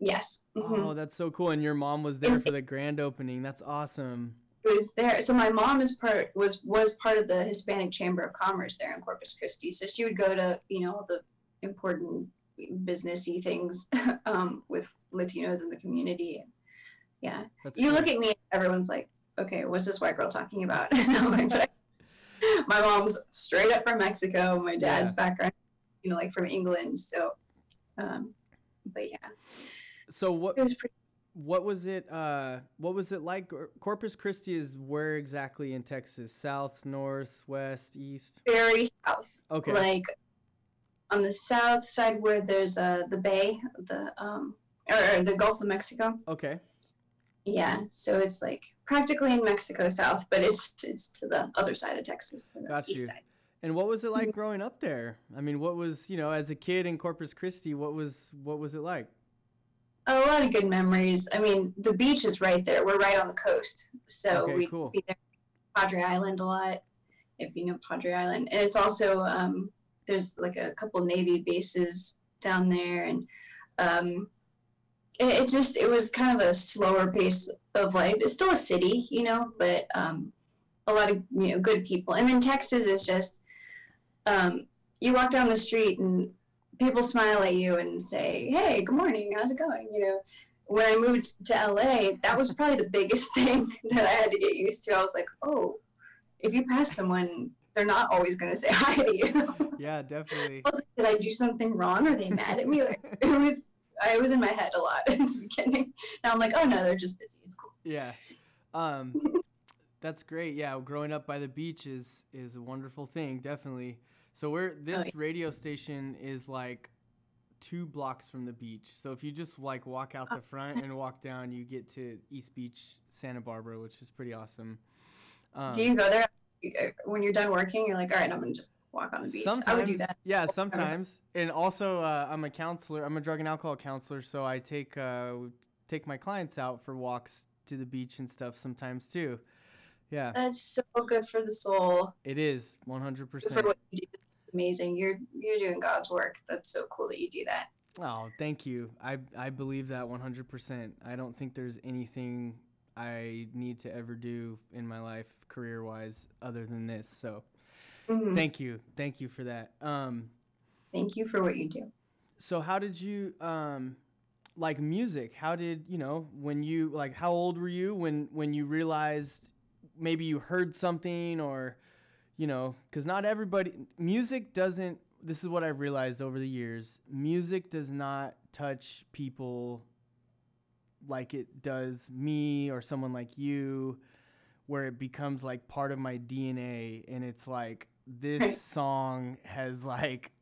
S1: Yes.
S3: Mm-hmm. Oh, that's so cool. And your mom was there for the grand opening. That's awesome
S1: was there. So my mom is part was was part of the Hispanic Chamber of Commerce there in Corpus Christi. So she would go to you know the important businessy things um, with Latinos in the community. Yeah, That's you cool. look at me, everyone's like, okay, what's this white girl talking about? like, my mom's straight up from Mexico. My dad's yeah. background, you know, like from England. So, um, but yeah.
S3: So what? It was pretty what was it uh what was it like corpus christi is where exactly in texas south north west east
S1: very south
S3: okay
S1: like on the south side where there's uh the bay, the um or, or the Gulf of Mexico.
S3: Okay.
S1: Yeah, so it's like practically in Mexico South, but it's it's to the other side of Texas, to the
S3: Got
S1: east
S3: you.
S1: side.
S3: And what was it like growing up there? I mean, what was you know, as a kid in Corpus Christi, what was what was it like?
S1: A lot of good memories. I mean, the beach is right there. We're right on the coast, so
S3: Okay,
S1: we
S3: cool.
S1: be there. Padre Island a lot, if you know Padre Island, and it's also um, there's like a couple Navy bases down there, and um, it, it just it was kind of a slower pace of life. It's still a city, you know, but um, a lot of you know good people. And then Texas is just um, you walk down the street and people smile at you and say, "Hey, good morning. How's it going?" You know. When I moved to LA, that was probably the biggest thing that I had to get used to. I was like, "Oh, if you pass someone, they're not always going to say hi to you."
S3: Yeah, definitely.
S1: I was like, Did I do something wrong? Are they mad at me? Like, it was. I was in my head a lot in the beginning. Now I'm like, oh no, they're just busy. It's cool.
S3: Yeah. Um, that's great. Yeah, growing up by the beach is is a wonderful thing, definitely. So we're this
S1: yeah.
S3: radio station is like two blocks from the beach. So if you just like walk out the front and walk down, you get to East Beach, Santa Barbara, which is pretty awesome. Um,
S1: Do you go there when you're done working? You're like, all right, I'm gonna just walk on the beach.
S3: Sometimes,
S1: I would do that.
S3: yeah, sometimes, and also uh, I'm a counselor. I'm a drug and alcohol counselor, so I take uh, take my clients out for walks to the beach and stuff sometimes too. Yeah,
S1: That's so good for the soul.
S3: it is 100.
S1: For
S3: percent
S1: what you do, amazing. You're you're doing God's work. That's so cool that you do that.
S3: Oh, thank you. I I believe that 100%. I don't think there's anything I need to ever do in my life career-wise other than this. So,
S1: Mhm.
S3: thank you. Thank you for that. Um
S1: Thank you for what you do.
S3: so how did you um like music? How did, you know, when you like how old were you when when you realized maybe you heard something or you know, cuz not everybody music doesn't this is what I've realized over the years. Music does not touch people like it does me or someone like you where it becomes like part of my DNA and it's like this song has like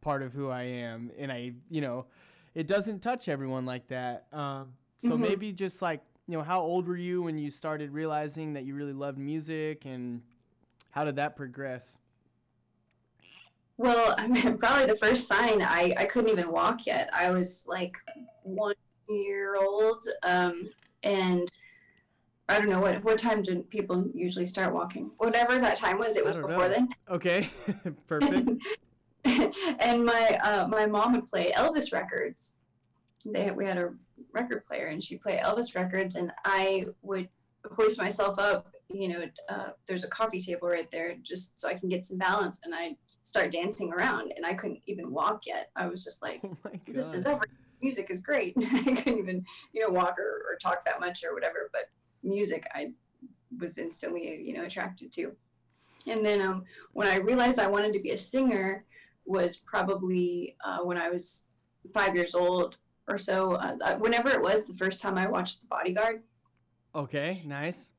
S3: part of who I am and I you know it doesn't touch everyone like that um so
S1: Mhm.
S3: maybe just like you know how old were you when you started realizing that you really loved music and how did that progress
S1: Well, I mean, probably the first sign I, I couldn't even walk yet. I was like one year old, um, and I don't know what what time do people usually start walking. Whatever that time was, it was before
S3: know.
S1: then.
S3: okay perfect
S1: and my uh, my mom would play Elvis records. They we had a record player, and she'd play Elvis records, and I would hoist myself up. You know, uh, there's a coffee table right there, just so I can get some balance, and I start dancing around, and I couldn't even walk yet. I was just like,
S3: oh
S1: "This is music is great." I couldn't even you know walk or, or talk that much or whatever, but music I was instantly you know attracted to. And then um, when I realized I wanted to be a singer was probably uh, when I was five years old or so. Uh, uh, whenever it was, the first time I watched The Bodyguard,
S3: okay nice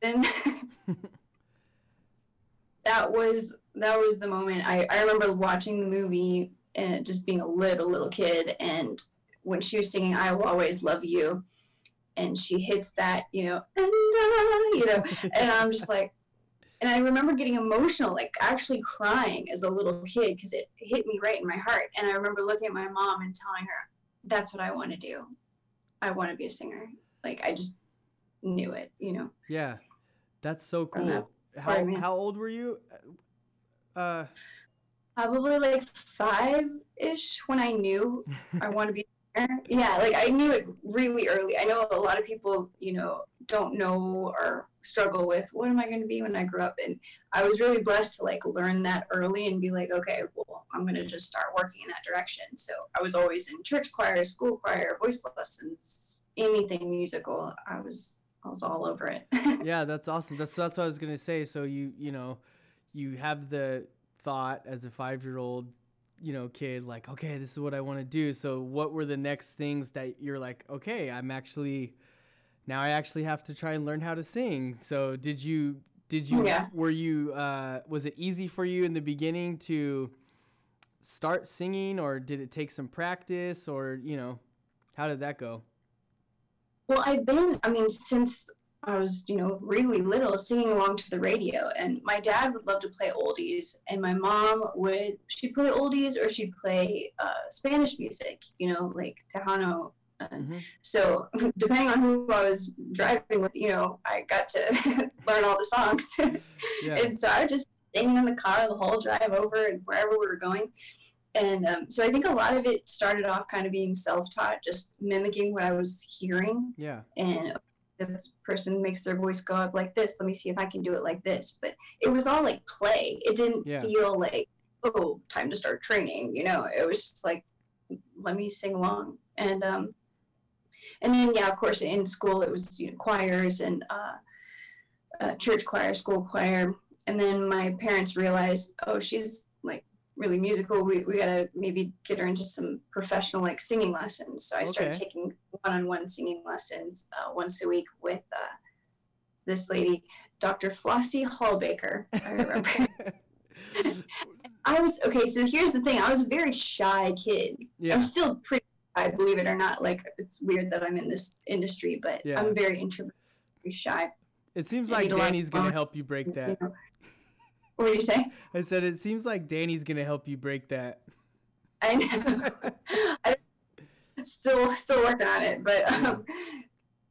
S1: then that was that was the moment. I, I remember watching the movie and just being a little little kid, and when she was singing "I Will Always Love You," and she hits that, you know, and I, you know, and I'm just like, and I remember getting emotional, like actually crying as a little kid because it hit me right in my heart. And I remember looking at my mom and telling her, "That's what I want to do. I want to be a singer." Like I just knew it, you know.
S3: yeah that's so cool how
S1: part of me.
S3: how old were you uh
S1: Probably like five ish when I knew I want to be singer. Yeah, like I knew it really early. I know a lot of people, you know, don't know or struggle with what am I going to be when I grow up. And I was really blessed to like learn that early and be like, okay, well, I'm going to just start working in that direction. So I was always in church choir, school choir, voice lessons, anything musical. I was I was all over it.
S3: yeah that's awesome that's that's what i was gonna say so you you know you have the thought as a five year old you know kid like okay this is what i want to do so what were the next things that you're like okay i'm actually now i actually have to try and learn how to sing so did you did you
S1: Yeah.
S3: were you uh was it easy for you in the beginning to start singing or did it take some practice or, you know, how did that go?
S1: Well, I've been, I mean, since I was, you know, really little, singing along to the radio. And my dad would love to play oldies, and my mom would, she'd play oldies or she'd play uh, Spanish music, you know, like Tejano.
S3: Mhm.
S1: So, depending on who I was driving with, you know, I got to learn all the songs.
S3: Yeah.
S1: and so I would just sing in the car the whole drive over and wherever we were going. And um, so I think a lot of it started off kind of being self-taught, just mimicking what I was hearing.
S3: Yeah.
S1: And this person makes their voice go up like this. Let me see if I can do it like this. But it was all like play. It didn't
S3: Yeah.
S1: feel like, oh, time to start training. You know, it was just like, let me sing along. And um, and then yeah, of course, in school it was you know, choirs and uh, uh, church choir, school choir. And then my parents realized, oh, she's like really musical. We, we gotta maybe get her into some professional like singing lessons. So I started
S3: Okay.
S1: taking one-on-one singing lessons uh, once a week with uh, this lady, Dr. Flossie Hallbaker. I remember. I was okay. So here's the thing: I was a very shy kid.
S3: yeah.
S1: I'm still pretty shy, believe it or not. Like it's weird that I'm in this industry, but
S3: Yeah.
S1: I'm very introverted, very shy.
S3: It seems
S1: I
S3: like
S1: need a lot of
S3: Danny's going to help you break that.
S1: You know. What do you say?
S3: I said it seems like Danny's going to help you break that.
S1: I know. I still still working on it, but um,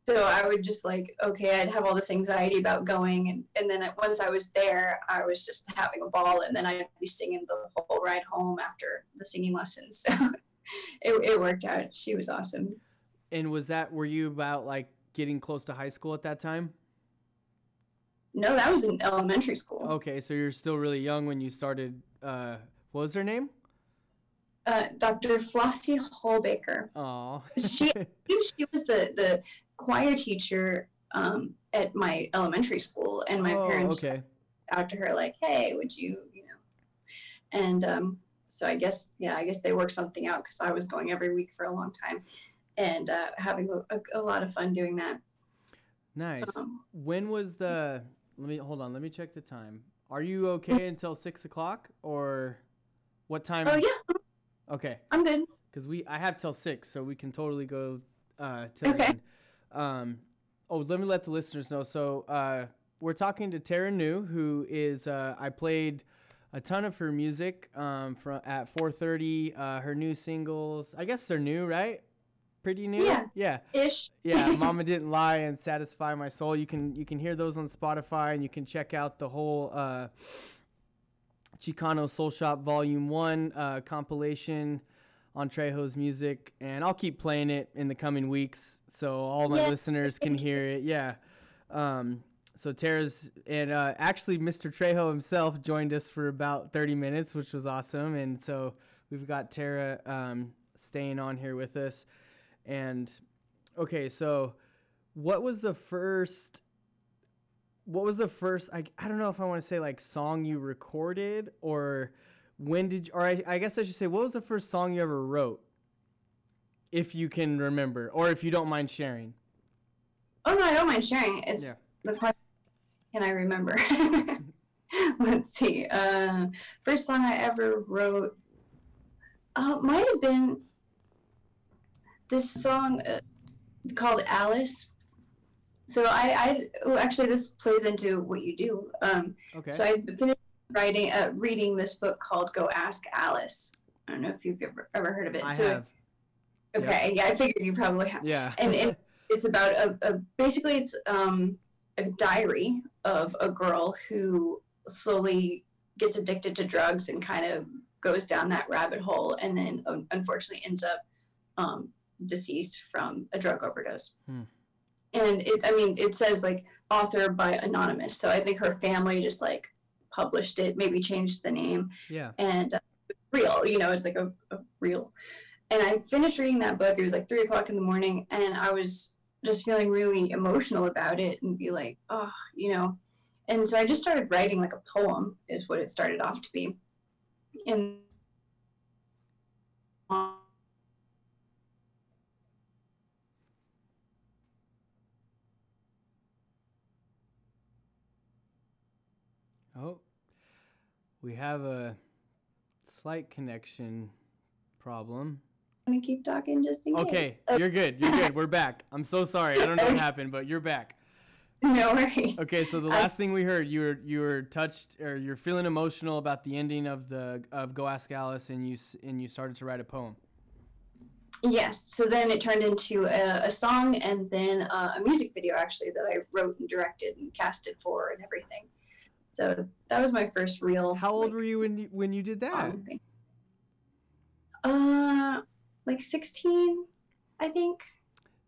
S1: so I would just like okay, I'd have all this anxiety about going, and and then once I was there, I was just having a ball, and then I'd be singing the whole ride home after the singing lessons. So it it worked out. She was awesome.
S3: And was that were you about like getting close to high school at that time?
S1: No, that was in elementary school.
S3: Okay, so you're still really young when you started uh what was her name?
S1: Uh, Dr. Flossie Hallbaker.
S3: Oh.
S1: She- she was the the choir teacher um, at my elementary school, and my
S3: oh,
S1: parents
S3: okay.
S1: out to her like, "Hey, would you, you know?" And um, so I guess, yeah, I guess they worked something out because I was going every week for a long time, and uh, having a, a, lot of fun doing that.
S3: Nice.
S1: Um,
S3: When was the let me hold on, let me check the time. Are you okay until six o'clock or what time
S1: oh yeah,
S3: okay.
S1: I'm good.
S3: because we I have till six, so we can totally go uh, till
S1: Okay.
S3: then. Um, oh, let me let the listeners know. So uh, we're talking to Tara New, who is uh, I played a ton of her music um, from at 4:30. Uh, her new singles, I guess they're new, right? Pretty new.
S1: Yeah.
S3: Yeah.
S1: Ish.
S3: Yeah, Mama didn't lie and satisfy my soul. You can you can hear those on Spotify, and you can check out the whole uh, Chicano Soul Shop Volume One uh, compilation on Trejo's music, and I'll keep playing it in the coming weeks so all my
S1: Yeah,
S3: listeners can hear it. Yeah. Um, so Tara's and uh, actually Mr. Trejo himself joined us for about 30 minutes, which was awesome, and so we've got Tara um, staying on here with us. And okay, so what was the first? What was the first? I, I don't know if I want to say like song you recorded or when did you, or I, I guess I should say what was the first song you ever wrote, if you can remember or if you don't mind sharing.
S1: Oh no, I don't mind sharing. It's
S3: Yeah.
S1: the question. Can I remember? Let's see. Uh, first song I ever wrote uh, might have been this song uh, called Alice. So I, I oh, actually this plays into what you do. Um,
S3: Okay.
S1: So I finished writing, uh, reading this book called "Go Ask Alice." I don't know if you've ever, ever heard of it.
S3: I
S1: so
S3: have.
S1: okay, yeah, I figured you probably have
S3: Yeah.
S1: and, and it's about a, a basically it's um, a diary of a girl who slowly gets addicted to drugs and kind of goes down that rabbit hole and then um, unfortunately ends up um, deceased from a drug overdose
S3: Hmm.
S1: And it i mean it says like author by anonymous. So i think her family just like published it maybe changed the name.
S3: Yeah.
S1: and uh, real you know it's like a, a real. And i finished reading that book. It was like three o'clock in the morning and i was just feeling really emotional about it and be like oh you know? And so i just started writing like a poem is what it started off to be. And
S3: Oh, we have a Slight connection problem.
S1: I'm gonna keep talking just in
S3: Okay,
S1: case. Okay,
S3: you're good. You're good. We're back. I'm so sorry. I don't know what happened, but you're back.
S1: no worries.
S3: Okay, so the
S1: I-
S3: last thing we heard, you were you were touched or you're feeling emotional about the ending of the of Go Ask Alice, and you and you started to write a poem.
S1: Yes. So then it turned into a, a song and then uh, a music video actually that I wrote and directed and casted for and everything. So that was my first real.
S3: How old
S1: like,
S3: were you when you, when you did that?
S1: Uh, like 16, I think.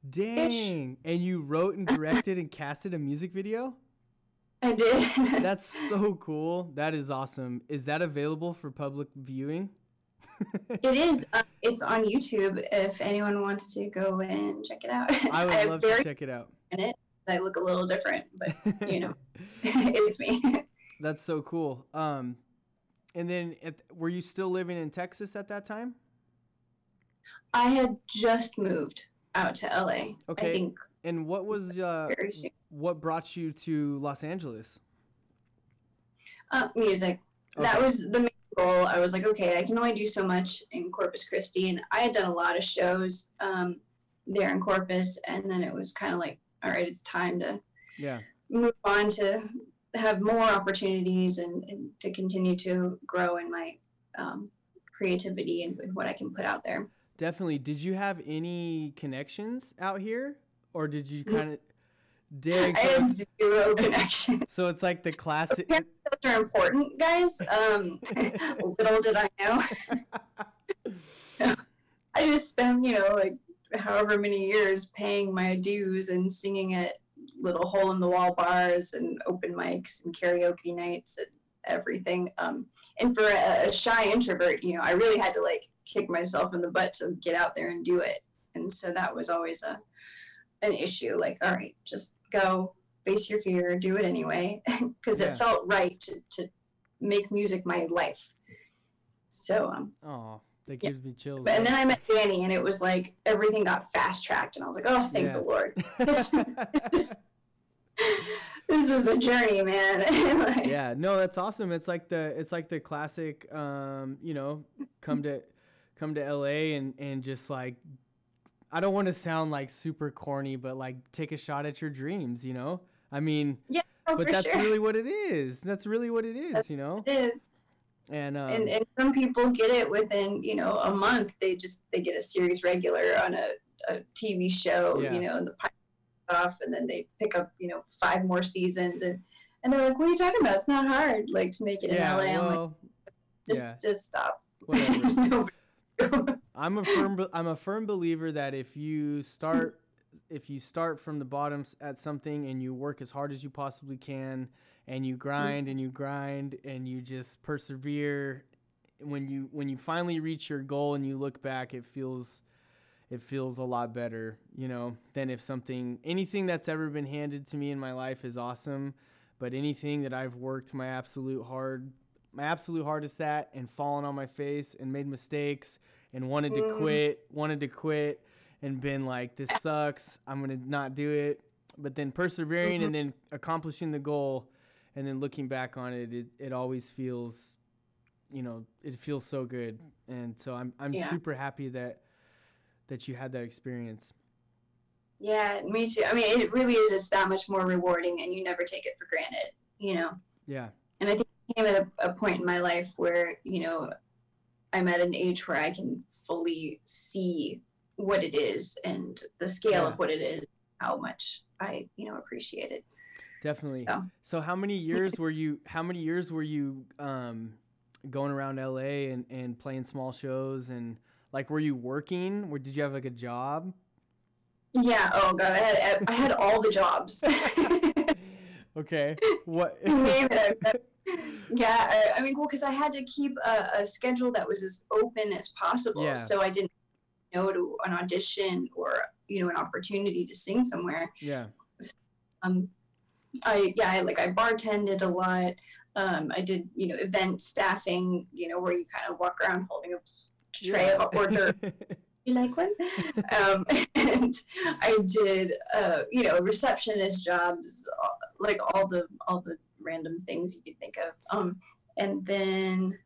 S3: Dang! And you wrote and directed and casted a music video.
S1: I did.
S3: That's so cool. That is awesome. Is that available for public viewing?
S1: it is. Uh, it's on YouTube if anyone wants to go and check it out.
S3: I would
S1: have
S3: love to check it out.
S1: in it. I look a little different, but you know, it's me.
S3: That's so cool. Um, and then at, were you still living in Texas at that time?
S1: I had just moved out to LA.
S3: Okay.
S1: I think
S3: And what was uh, what brought you to Los Angeles?
S1: Uh, music. That was the main goal. I was like, okay, I can only do so much in Corpus Christi, and I had done a lot of shows um, there in Corpus, and then it was kind of like, all right, it's time to
S3: Yeah.
S1: move on to have more opportunities and, and to continue to grow in my um, creativity and, and what I can put out there.
S3: Definitely. Did you have any connections out here, or did you kind of dig?
S1: I
S3: it's-
S1: zero connection.
S3: so it's like the classic.
S1: Those are important, guys. Um, little did I know. I just spent, you know, like however many years paying my dues and singing at little hole in the wall bars and open mics and karaoke nights and everything. Um, and for a, a shy introvert, you know, I really had to like kick myself in the butt to get out there and do it. And so that was always a an issue. Like, all right, just go, face your fear, do it anyway, because
S3: Yeah.
S1: it felt right to, to make music my life. So um,
S3: Oh, that
S1: Yeah.
S3: gives me chills.
S1: and then I met Danny, and it was like everything got fast tracked, and I was like, oh, thank
S3: Yeah.
S1: the Lord. This, this, this was a journey, man. Like,
S3: yeah no that's awesome it's like the it's like the classic um you know come to come to la and and just like i don't want to sound like super corny but like take a shot at your dreams you know i mean
S1: oh,
S3: but that's
S1: sure.
S3: really what it is that's really what it is you know
S1: it is.
S3: and um
S1: and, and some people get it within you know a month they just they get a series regular on a, a tv show
S3: Yeah.
S1: you know in the off and then they pick up you know five more seasons and and they're like what are you talking about? It's not hard like to make it
S3: yeah
S1: in la i'm like just
S3: yeah.
S1: just stop.
S3: I'm a firm I'm a firm believer that if you start if you start from the bottom at something and you work as hard as you possibly can and you grind and you grind and you just persevere when you when you finally reach your goal and you look back it feels it feels a lot better, you know, than if something anything that's ever been handed to me in my life is awesome, but anything that I've worked my absolute hard my absolute hardest at and fallen on my face and made mistakes and wanted to
S1: Mm.
S3: quit, wanted to quit and been like this sucks, I'm going to not do it, but then persevering and then accomplishing the goal and then looking back on it it, it always feels you know, it feels so good. And so I'm I'm
S1: Yeah.
S3: super happy that that you had that experience.
S1: yeah me too i mean it really is just that much more rewarding and you never take it for granted you know
S3: Yeah.
S1: and I think I came at a, a point in my life where you know I'm at an age where I can fully see what it is and the scale
S3: Yeah.
S1: of what it is, how much I you know appreciate it.
S3: Definitely.
S1: So
S3: So how many years were you how many years were you um going around LA and and playing small shows and like were you working or did you have like a job?
S1: yeah, oh god, I had I had all the jobs.
S3: Okay. What
S1: Name it. Yeah, I, I mean, well, because I had to keep a, a schedule that was as open as possible,
S3: Yeah.
S1: so I didn't know to an audition or you know an opportunity to sing somewhere.
S3: Yeah.
S1: um i yeah I, like i bartended a lot um i did you know event staffing you know where you kind of walk around holding a tray of hors d'oeuvres you like one um and i did uh you know receptionist jobs like all the all the random things you could think of um and then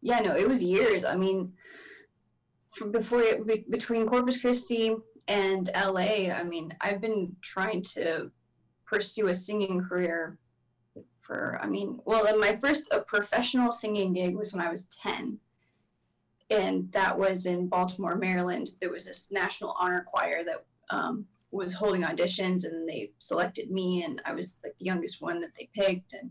S1: yeah, no, it was years. I mean, from before it, between Corpus Christi and LA, I mean, I've been trying to pursue a singing career for, I mean, well, my first professional singing gig was when I was 10. And that was in Baltimore, Maryland. There was this national honor choir that um, was holding auditions and they selected me and I was like the youngest one that they picked and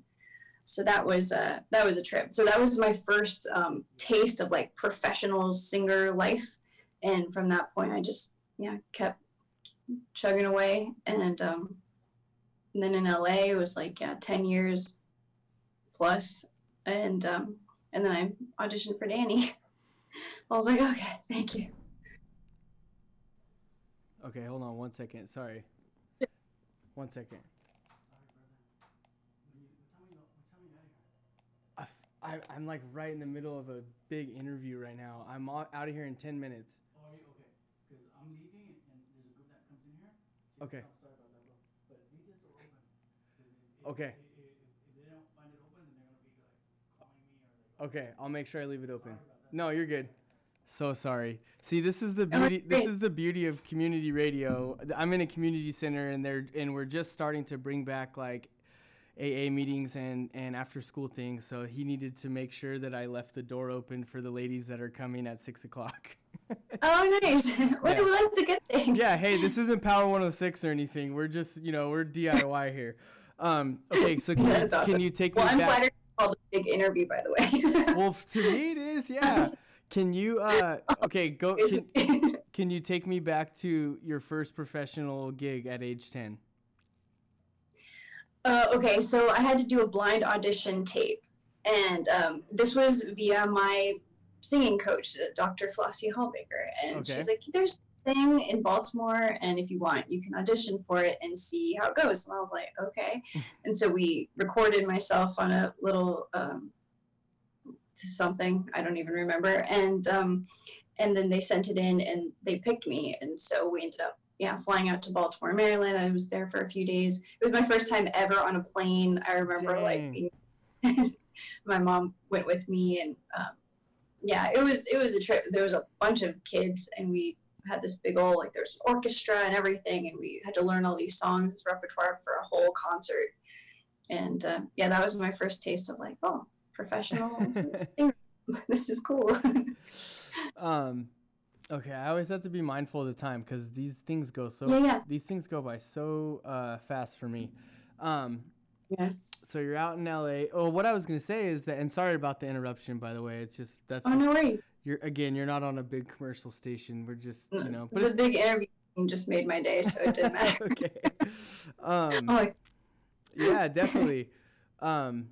S1: so that was a that was a trip. So that was my first um, taste of like professional singer life, and from that point, I just yeah kept chugging away. And, um, and then in LA, it was like yeah, ten years plus, and um, and then I auditioned for Danny. I was like, okay, thank you.
S3: Okay, hold on one second. Sorry. one second. I'm like right in the middle of a big interview right now. I'm out of here in 10 minutes.
S4: Oh, are you okay? Because I'm leaving and, and there's a group that comes in here.
S3: Okay.
S4: I'm sorry about that, bro. But leave this door open. 'Cause if, if,
S3: Okay.
S4: If, if, if they don't find it open, then they're gonna be like calling me or like.
S3: Okay, I'll make sure I leave it open.
S4: Sorry about that.
S3: No, you're good. So sorry. See, this is the beauty. This is the beauty of community radio. I'm in a community center, and they're and we're just starting to bring back like AA meetings and and after school things. So he needed to make sure that I left the door open for the ladies that are coming at six o'clock.
S1: Oh, nice. well,
S3: Yeah.
S1: well, that's a good thing.
S3: yeah. Hey, this isn't Power 106 or anything. We're just you know we're DIY here. Um. Okay. So can, you,
S1: awesome.
S3: can you take
S1: Well,
S3: me
S1: I'm
S3: back?
S1: flattered it's called a big interview, by the way.
S3: Well, to me it is. Yeah. Can you? Uh. Okay. Go. Can, Can you take me back to your first professional gig at age 10?
S1: Uh, okay, so I had to do a blind audition tape, and um, this was via my singing coach, uh, Dr. Flossie Hallbaker, and
S3: Okay.
S1: she's like, "There's thing in Baltimore, and if you want, you can audition for it and see how it goes." And I was like, "Okay," and so we recorded myself on a little um, something I don't even remember, and um, and then they sent it in, and they picked me, and so we ended up yeah, flying out to Baltimore, Maryland. I was there for a few days. It was my first time ever on a plane. I remember
S3: Dang.
S1: like being, my mom went with me, and um, yeah, it was it was a trip. There was a bunch of kids, and we had this big old like there's an orchestra and everything, and we had to learn all these songs, this repertoire for a whole concert. And uh, yeah, that was my first taste of like, oh, professional. this is cool.
S3: Um, okay, I always have to be mindful of the time because these things go so
S1: Yeah, yeah.
S3: these things go by so uh, fast for me. Um,
S1: Yeah.
S3: So you're out in LA. Oh, what I was gonna say is that, and sorry about the interruption, by the way. It's just that's
S1: oh
S3: just,
S1: no worries.
S3: You're again. You're not on a big commercial station. We're just you know, but
S1: the
S3: it's
S1: big interview just made my day, so it didn't matter.
S3: okay. Um,
S1: like,
S3: yeah, definitely. Um,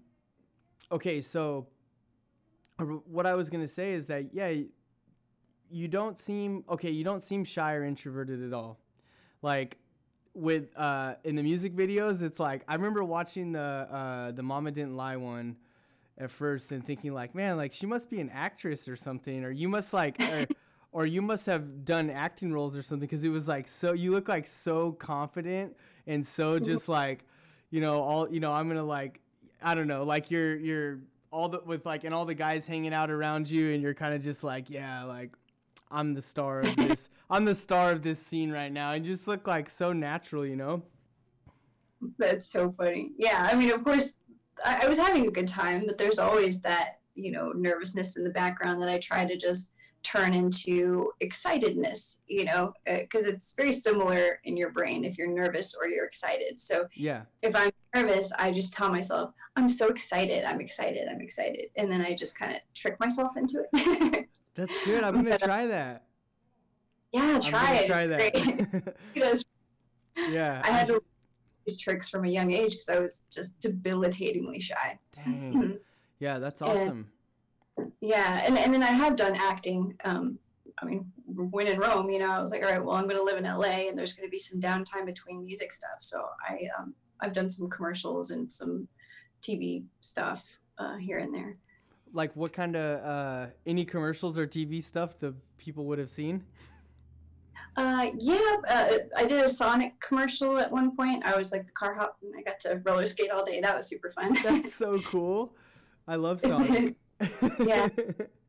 S3: okay, so what I was gonna say is that yeah, you don't seem okay. You don't seem shy or introverted at all. Like with uh, in the music videos, it's like I remember watching the uh, the Mama Didn't Lie one at first and thinking like, man, like she must be an actress or something, or you must like. Or, or you must have done acting roles or something because it was like so you look like so confident and so just like you know all you know i'm gonna like i don't know like you're you're all the with like and all the guys hanging out around you and you're kind of just like yeah like i'm the star of this i'm the star of this scene right now and you just look like so natural you know
S1: That's so funny. Yeah, I mean, of course, I, I was having a good time, but there's always that, you know, nervousness in the background that I try to just turn into excitedness, you know, uh, because it's very similar in your brain if you're nervous or you're excited. So
S3: yeah
S1: if I'm nervous, I just tell myself, I'm so excited, I'm excited, I'm excited. And then I just kind of trick myself into it.
S3: that's good i'm gonna try that
S1: yeah, try it.
S3: try
S1: It's
S3: that yeah
S1: I had to tricks from a young age because I was just debilitatingly shy.
S3: dang yeah that's
S1: And-
S3: awesome
S1: Yeah, and and then I have done acting. Um, I mean, when in Rome, you know, I was like, all right, well, I'm going to live in LA, and there's going to be some downtime between music stuff. So I um, I've done some commercials and some TV stuff uh, here and there.
S3: like what kind of uh any commercials or tv stuff the people would have seen
S1: Uh, yeah, uh, I did a Sonic commercial at one point. I was like the car hop, and I got to roller skate all day. That was super fun.
S3: That's so cool. I love Sonic.
S1: Yeah.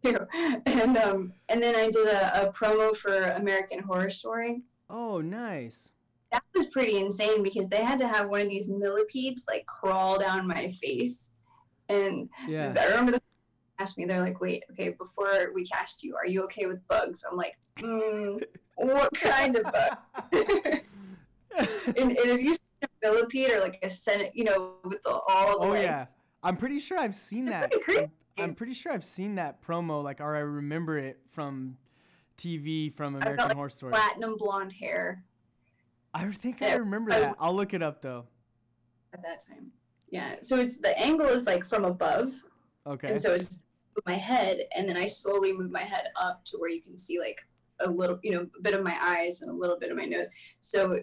S1: too. And um, and then I did a, a promo for American Horror Story.
S3: oh, nice.
S1: That was pretty insane because they had to have one of these millipedes like crawl down my face, and
S3: Yeah.
S1: I remember the asked me, they're like, "Wait, okay, before we cast you, are you okay with bugs?" I'm like, mm, "What kind of bug?" and, and if you see a millipede or like a senate, you know, with the, all the
S3: Oh,
S1: legs,
S3: yeah. I'm pretty sure I've seen that.
S1: pretty creepy.
S3: I'm, I'm pretty sure I've seen that promo, like, or I remember it from TV from
S1: got,
S3: American
S1: like,
S3: Horror Story.
S1: platinum blonde hair
S3: I think I remember
S1: I was-
S3: that. I'll look it up though.
S1: at that time. Yeah, so it's the angle is like from above,
S3: Okay.
S1: and so it's my head, and then I slowly move my head up to where you can see like a little, you know, a bit of my eyes and a little bit of my nose. So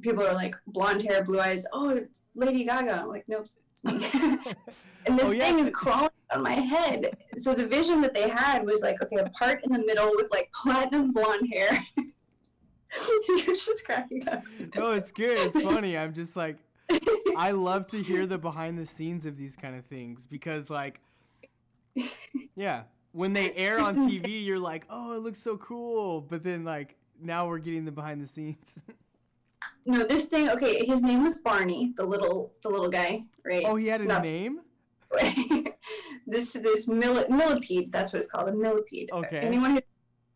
S1: people are like blonde hair, blue eyes. Oh, it's Lady Gaga. I'm like, nope, it's me. and this
S3: Oh, yeah,
S1: thing is crawling on my head. So the vision that they had was like, okay, a part in the middle with like platinum blonde hair. You're just cracking up.
S3: no, it's good. It's funny. I'm just like, I love to hear the behind the scenes of these kind of things because, like, yeah, when they air on. TV, you're like, oh, it looks so cool. But then, like, now we're getting the behind the scenes.
S1: No, this thing. Okay, his name was Barney, the little, the little guy, right?
S3: oh, he had a
S1: That's-
S3: name?
S1: this this milli- millipede. That's what it's called, a millipede.
S3: Okay.
S1: Anyone who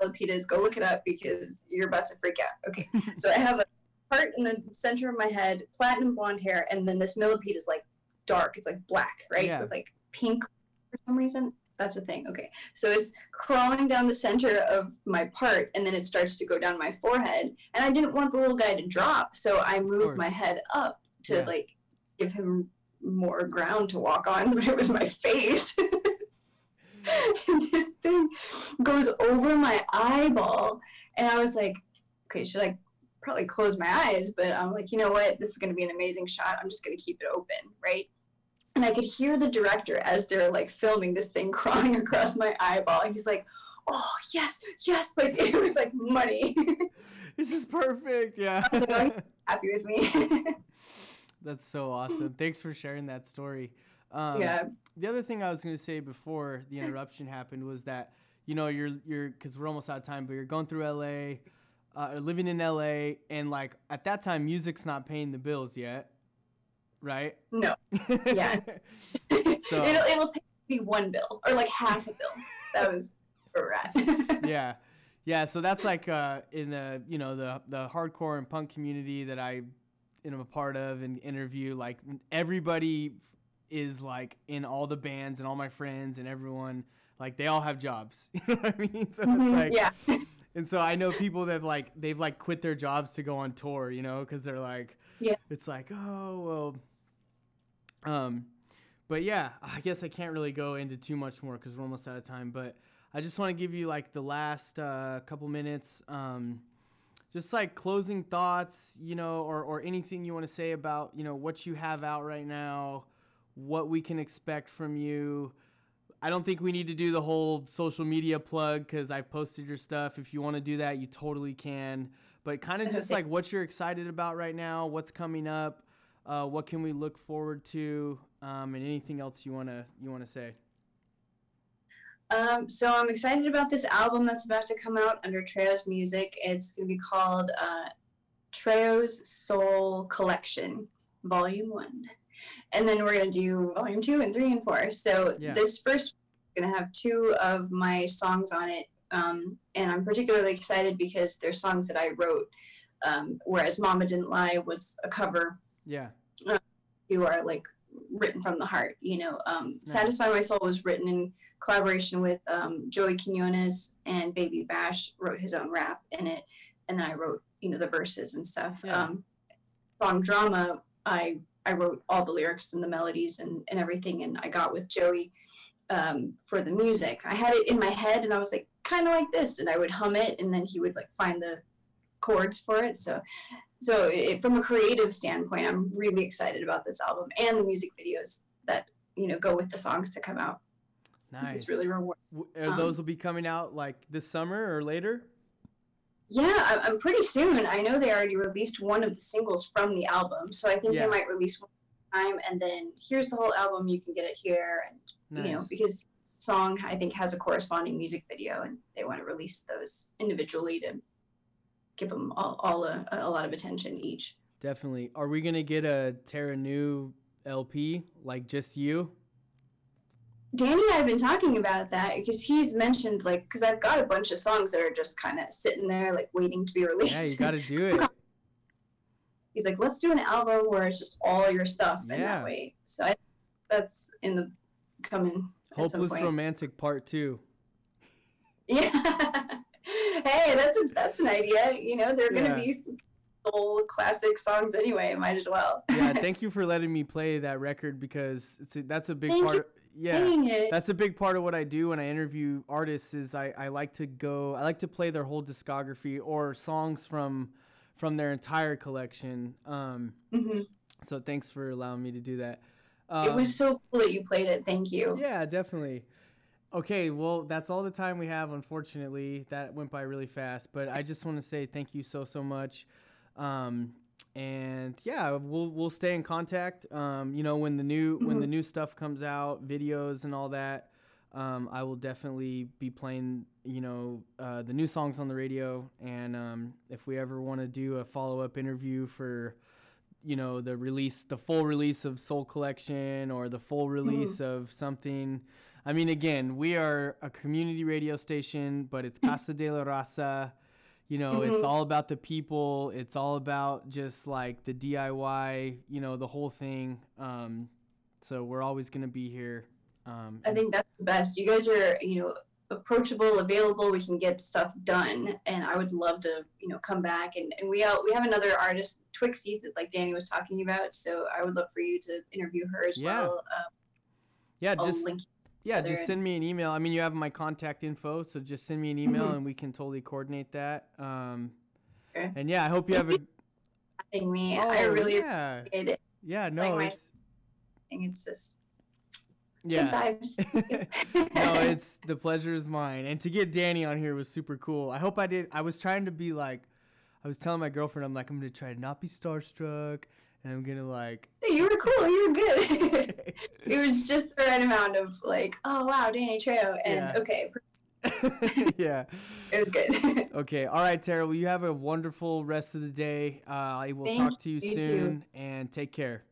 S1: millipede is, go look it up because you're about to freak out. Okay, so I have a part in the center of my head, platinum blonde hair, and then this millipede is like dark. It's like black, right,
S3: Yeah.
S1: with like pink for some reason. That's a thing. Okay, so it's crawling down the center of my part, and then it starts to go down my forehead. And I didn't want the little guy to drop, so I moved my head up to
S3: Yeah.
S1: like give him more ground to walk on, but it was my face. and this thing goes over my eyeball, and I was like, okay, should I probably close my eyes? But I'm like, you know what? This is going to be an amazing shot. I'm just going to keep it open, right? And I could hear the director as they're like filming this thing crawling across my eyeball. He's like, oh, yes, yes. Like, it was like money.
S3: This is perfect. Yeah.
S1: was like, oh, Happy with me.
S3: That's so awesome. Thanks for sharing that story. Um,
S1: yeah.
S3: the other thing I was going to say before the interruption happened was that you know you're you're because we're almost out of time, but you're going through LA, uh, or living in LA, and like at that time, music's not paying the bills yet, right?
S1: No. Yeah.
S3: So-
S1: it'll, it'll pay me one bill or like half a bill. That was where we're
S3: yeah, yeah. So that's like uh, in the you know the the hardcore and punk community that I am a part of and interview. Like everybody is like in all the bands and all my friends and everyone like they all have jobs. You know what I mean? So it's
S1: Mhm,
S3: like
S1: yeah.
S3: And so I know people that like they've like quit their jobs to go on tour, you know, because they're like,
S1: Yeah.
S3: it's like, oh well, um, but yeah, I guess I can't really go into too much more because we're almost out of time. But I just want to give you like the last uh, couple minutes, um, just like closing thoughts, you know, or or anything you want to say about you know what you have out right now, what we can expect from you. I don't think we need to do the whole social media plug because I've posted your stuff. If you want to do that, you totally can. But kind of just like what you're excited about right now, what's coming up, uh, what can we look forward to, um, and anything else you wanna you wanna say.
S1: Um, so I'm excited about this album that's about to come out under Trejo's Music. It's going to be called uh, Trejo's Soul Collection, Volume One, and then we're going to do Volume Two and Three and Four. So
S3: Yeah.
S1: this first going to have two of my songs on it, um, and I'm particularly excited because they're songs that I wrote. Um, whereas Mama Didn't Lie was a cover
S3: Yeah,
S1: who are like written from the heart. You know, um,
S3: Nice.
S1: "Satisfy My Soul" was written in collaboration with um, Joey Quinones and Baby Bash wrote his own rap in it, and then I wrote you know the verses and stuff.
S3: Yeah.
S1: Um, song drama, I I wrote all the lyrics and the melodies and, and everything, and I got with Joey um, for the music. I had it in my head, and I was like kind of like this, and I would hum it, and then he would like find the chords for it. So so it, from a creative standpoint i'm really excited about this album and the music videos that you know go with the songs to come out
S3: nice.
S1: it's really rewarding
S3: W-
S1: um,
S3: those will be coming out like this summer or later?
S1: yeah i'm pretty soon i know they already released one of the singles from the album so i think
S3: Yeah.
S1: they might release one time and then here's the whole album you can get it here and you know because song I think has a corresponding music video, and they want to release those individually to give them all, all a, a lot of attention each.
S3: Definitely. Are we gonna get a Tara New LP like just you?
S1: Danny and I have been talking about that because he's mentioned like because I've got a bunch of songs that are just kind of sitting there like waiting to be released.
S3: Yeah, you got to do it.
S1: he's like, let's do an album where it's just all your stuff in that way. So I, that's in the coming. at some
S3: Hopeless. Romantic Part Two.
S1: Yeah. Hey, that's a, that's an idea. You know, they're
S3: Yeah.
S1: gonna be old classic songs anyway. Might as well.
S3: Yeah, thank you for letting me play that record because it's a, that's a big
S1: Thank
S3: part. Of, yeah,
S1: it.
S3: that's a big part of what I do when I interview artists. Is I, I like to go, I like to play their whole discography or songs from from their entire collection. Um,
S1: Mhm.
S3: so thanks for allowing me to do that.
S1: it
S3: Um,
S1: was so cool that you played it. Thank you.
S3: Yeah, definitely. Okay, well, that's all the time we have. Unfortunately, that went by really fast. But I just want to say thank you so so much. Um, and yeah, we'll we'll stay in contact. Um, you know, when the new when the new stuff comes out, videos and all that, um, I will definitely be playing. You know, uh, the new songs on the radio. And um, if we ever want to do a follow up interview for you know the release the full release of soul collection or the full release of something i mean again we are a community radio station but it's casa de la raza you know it's
S1: Mhm.
S3: all about the people it's all about just like the diy you know the whole thing um, so we're always going to be here um,
S1: I think that's the best. You guys are, you know, approachable, available. We can get stuff done, and I would love to, you know, come back and and we out. We have another artist, Twixie, that like Danny was talking about. So I would love for you to interview her as
S3: Yeah.
S1: well. Um,
S3: yeah
S1: I'll
S3: just. Yeah, just send me an email. I mean, you have my contact info, so just send me an email
S1: Mhm.
S3: and we can totally coordinate that. Um. And yeah, I hope you have a.
S1: Having me,
S3: Oh,
S1: I really
S3: yeah,
S1: appreciate it.
S3: yeah. No,
S1: like
S3: it's
S1: it's just
S3: yeah. no, it's the pleasure is mine. And to get Danny on here was super cool. I hope I did. I was trying to be like, I was telling my girlfriend, I'm like, I'm gonna try to not be starstruck, and I'm gonna like.
S1: you were cool. You were good. it was just the right amount of like, oh wow, Danny Trejo, and
S3: Yeah.
S1: okay,
S3: yeah.
S1: it was good.
S3: Okay. All right, Tara. Well, you have a wonderful rest of the day. Uh, I will
S1: Thank
S3: talk to you
S1: you, too.
S3: soon, and take care.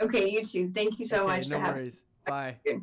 S1: okay, you too. Thank you so
S3: Okay,
S1: much
S3: no
S1: for having.
S3: worries. Bye.
S1: me.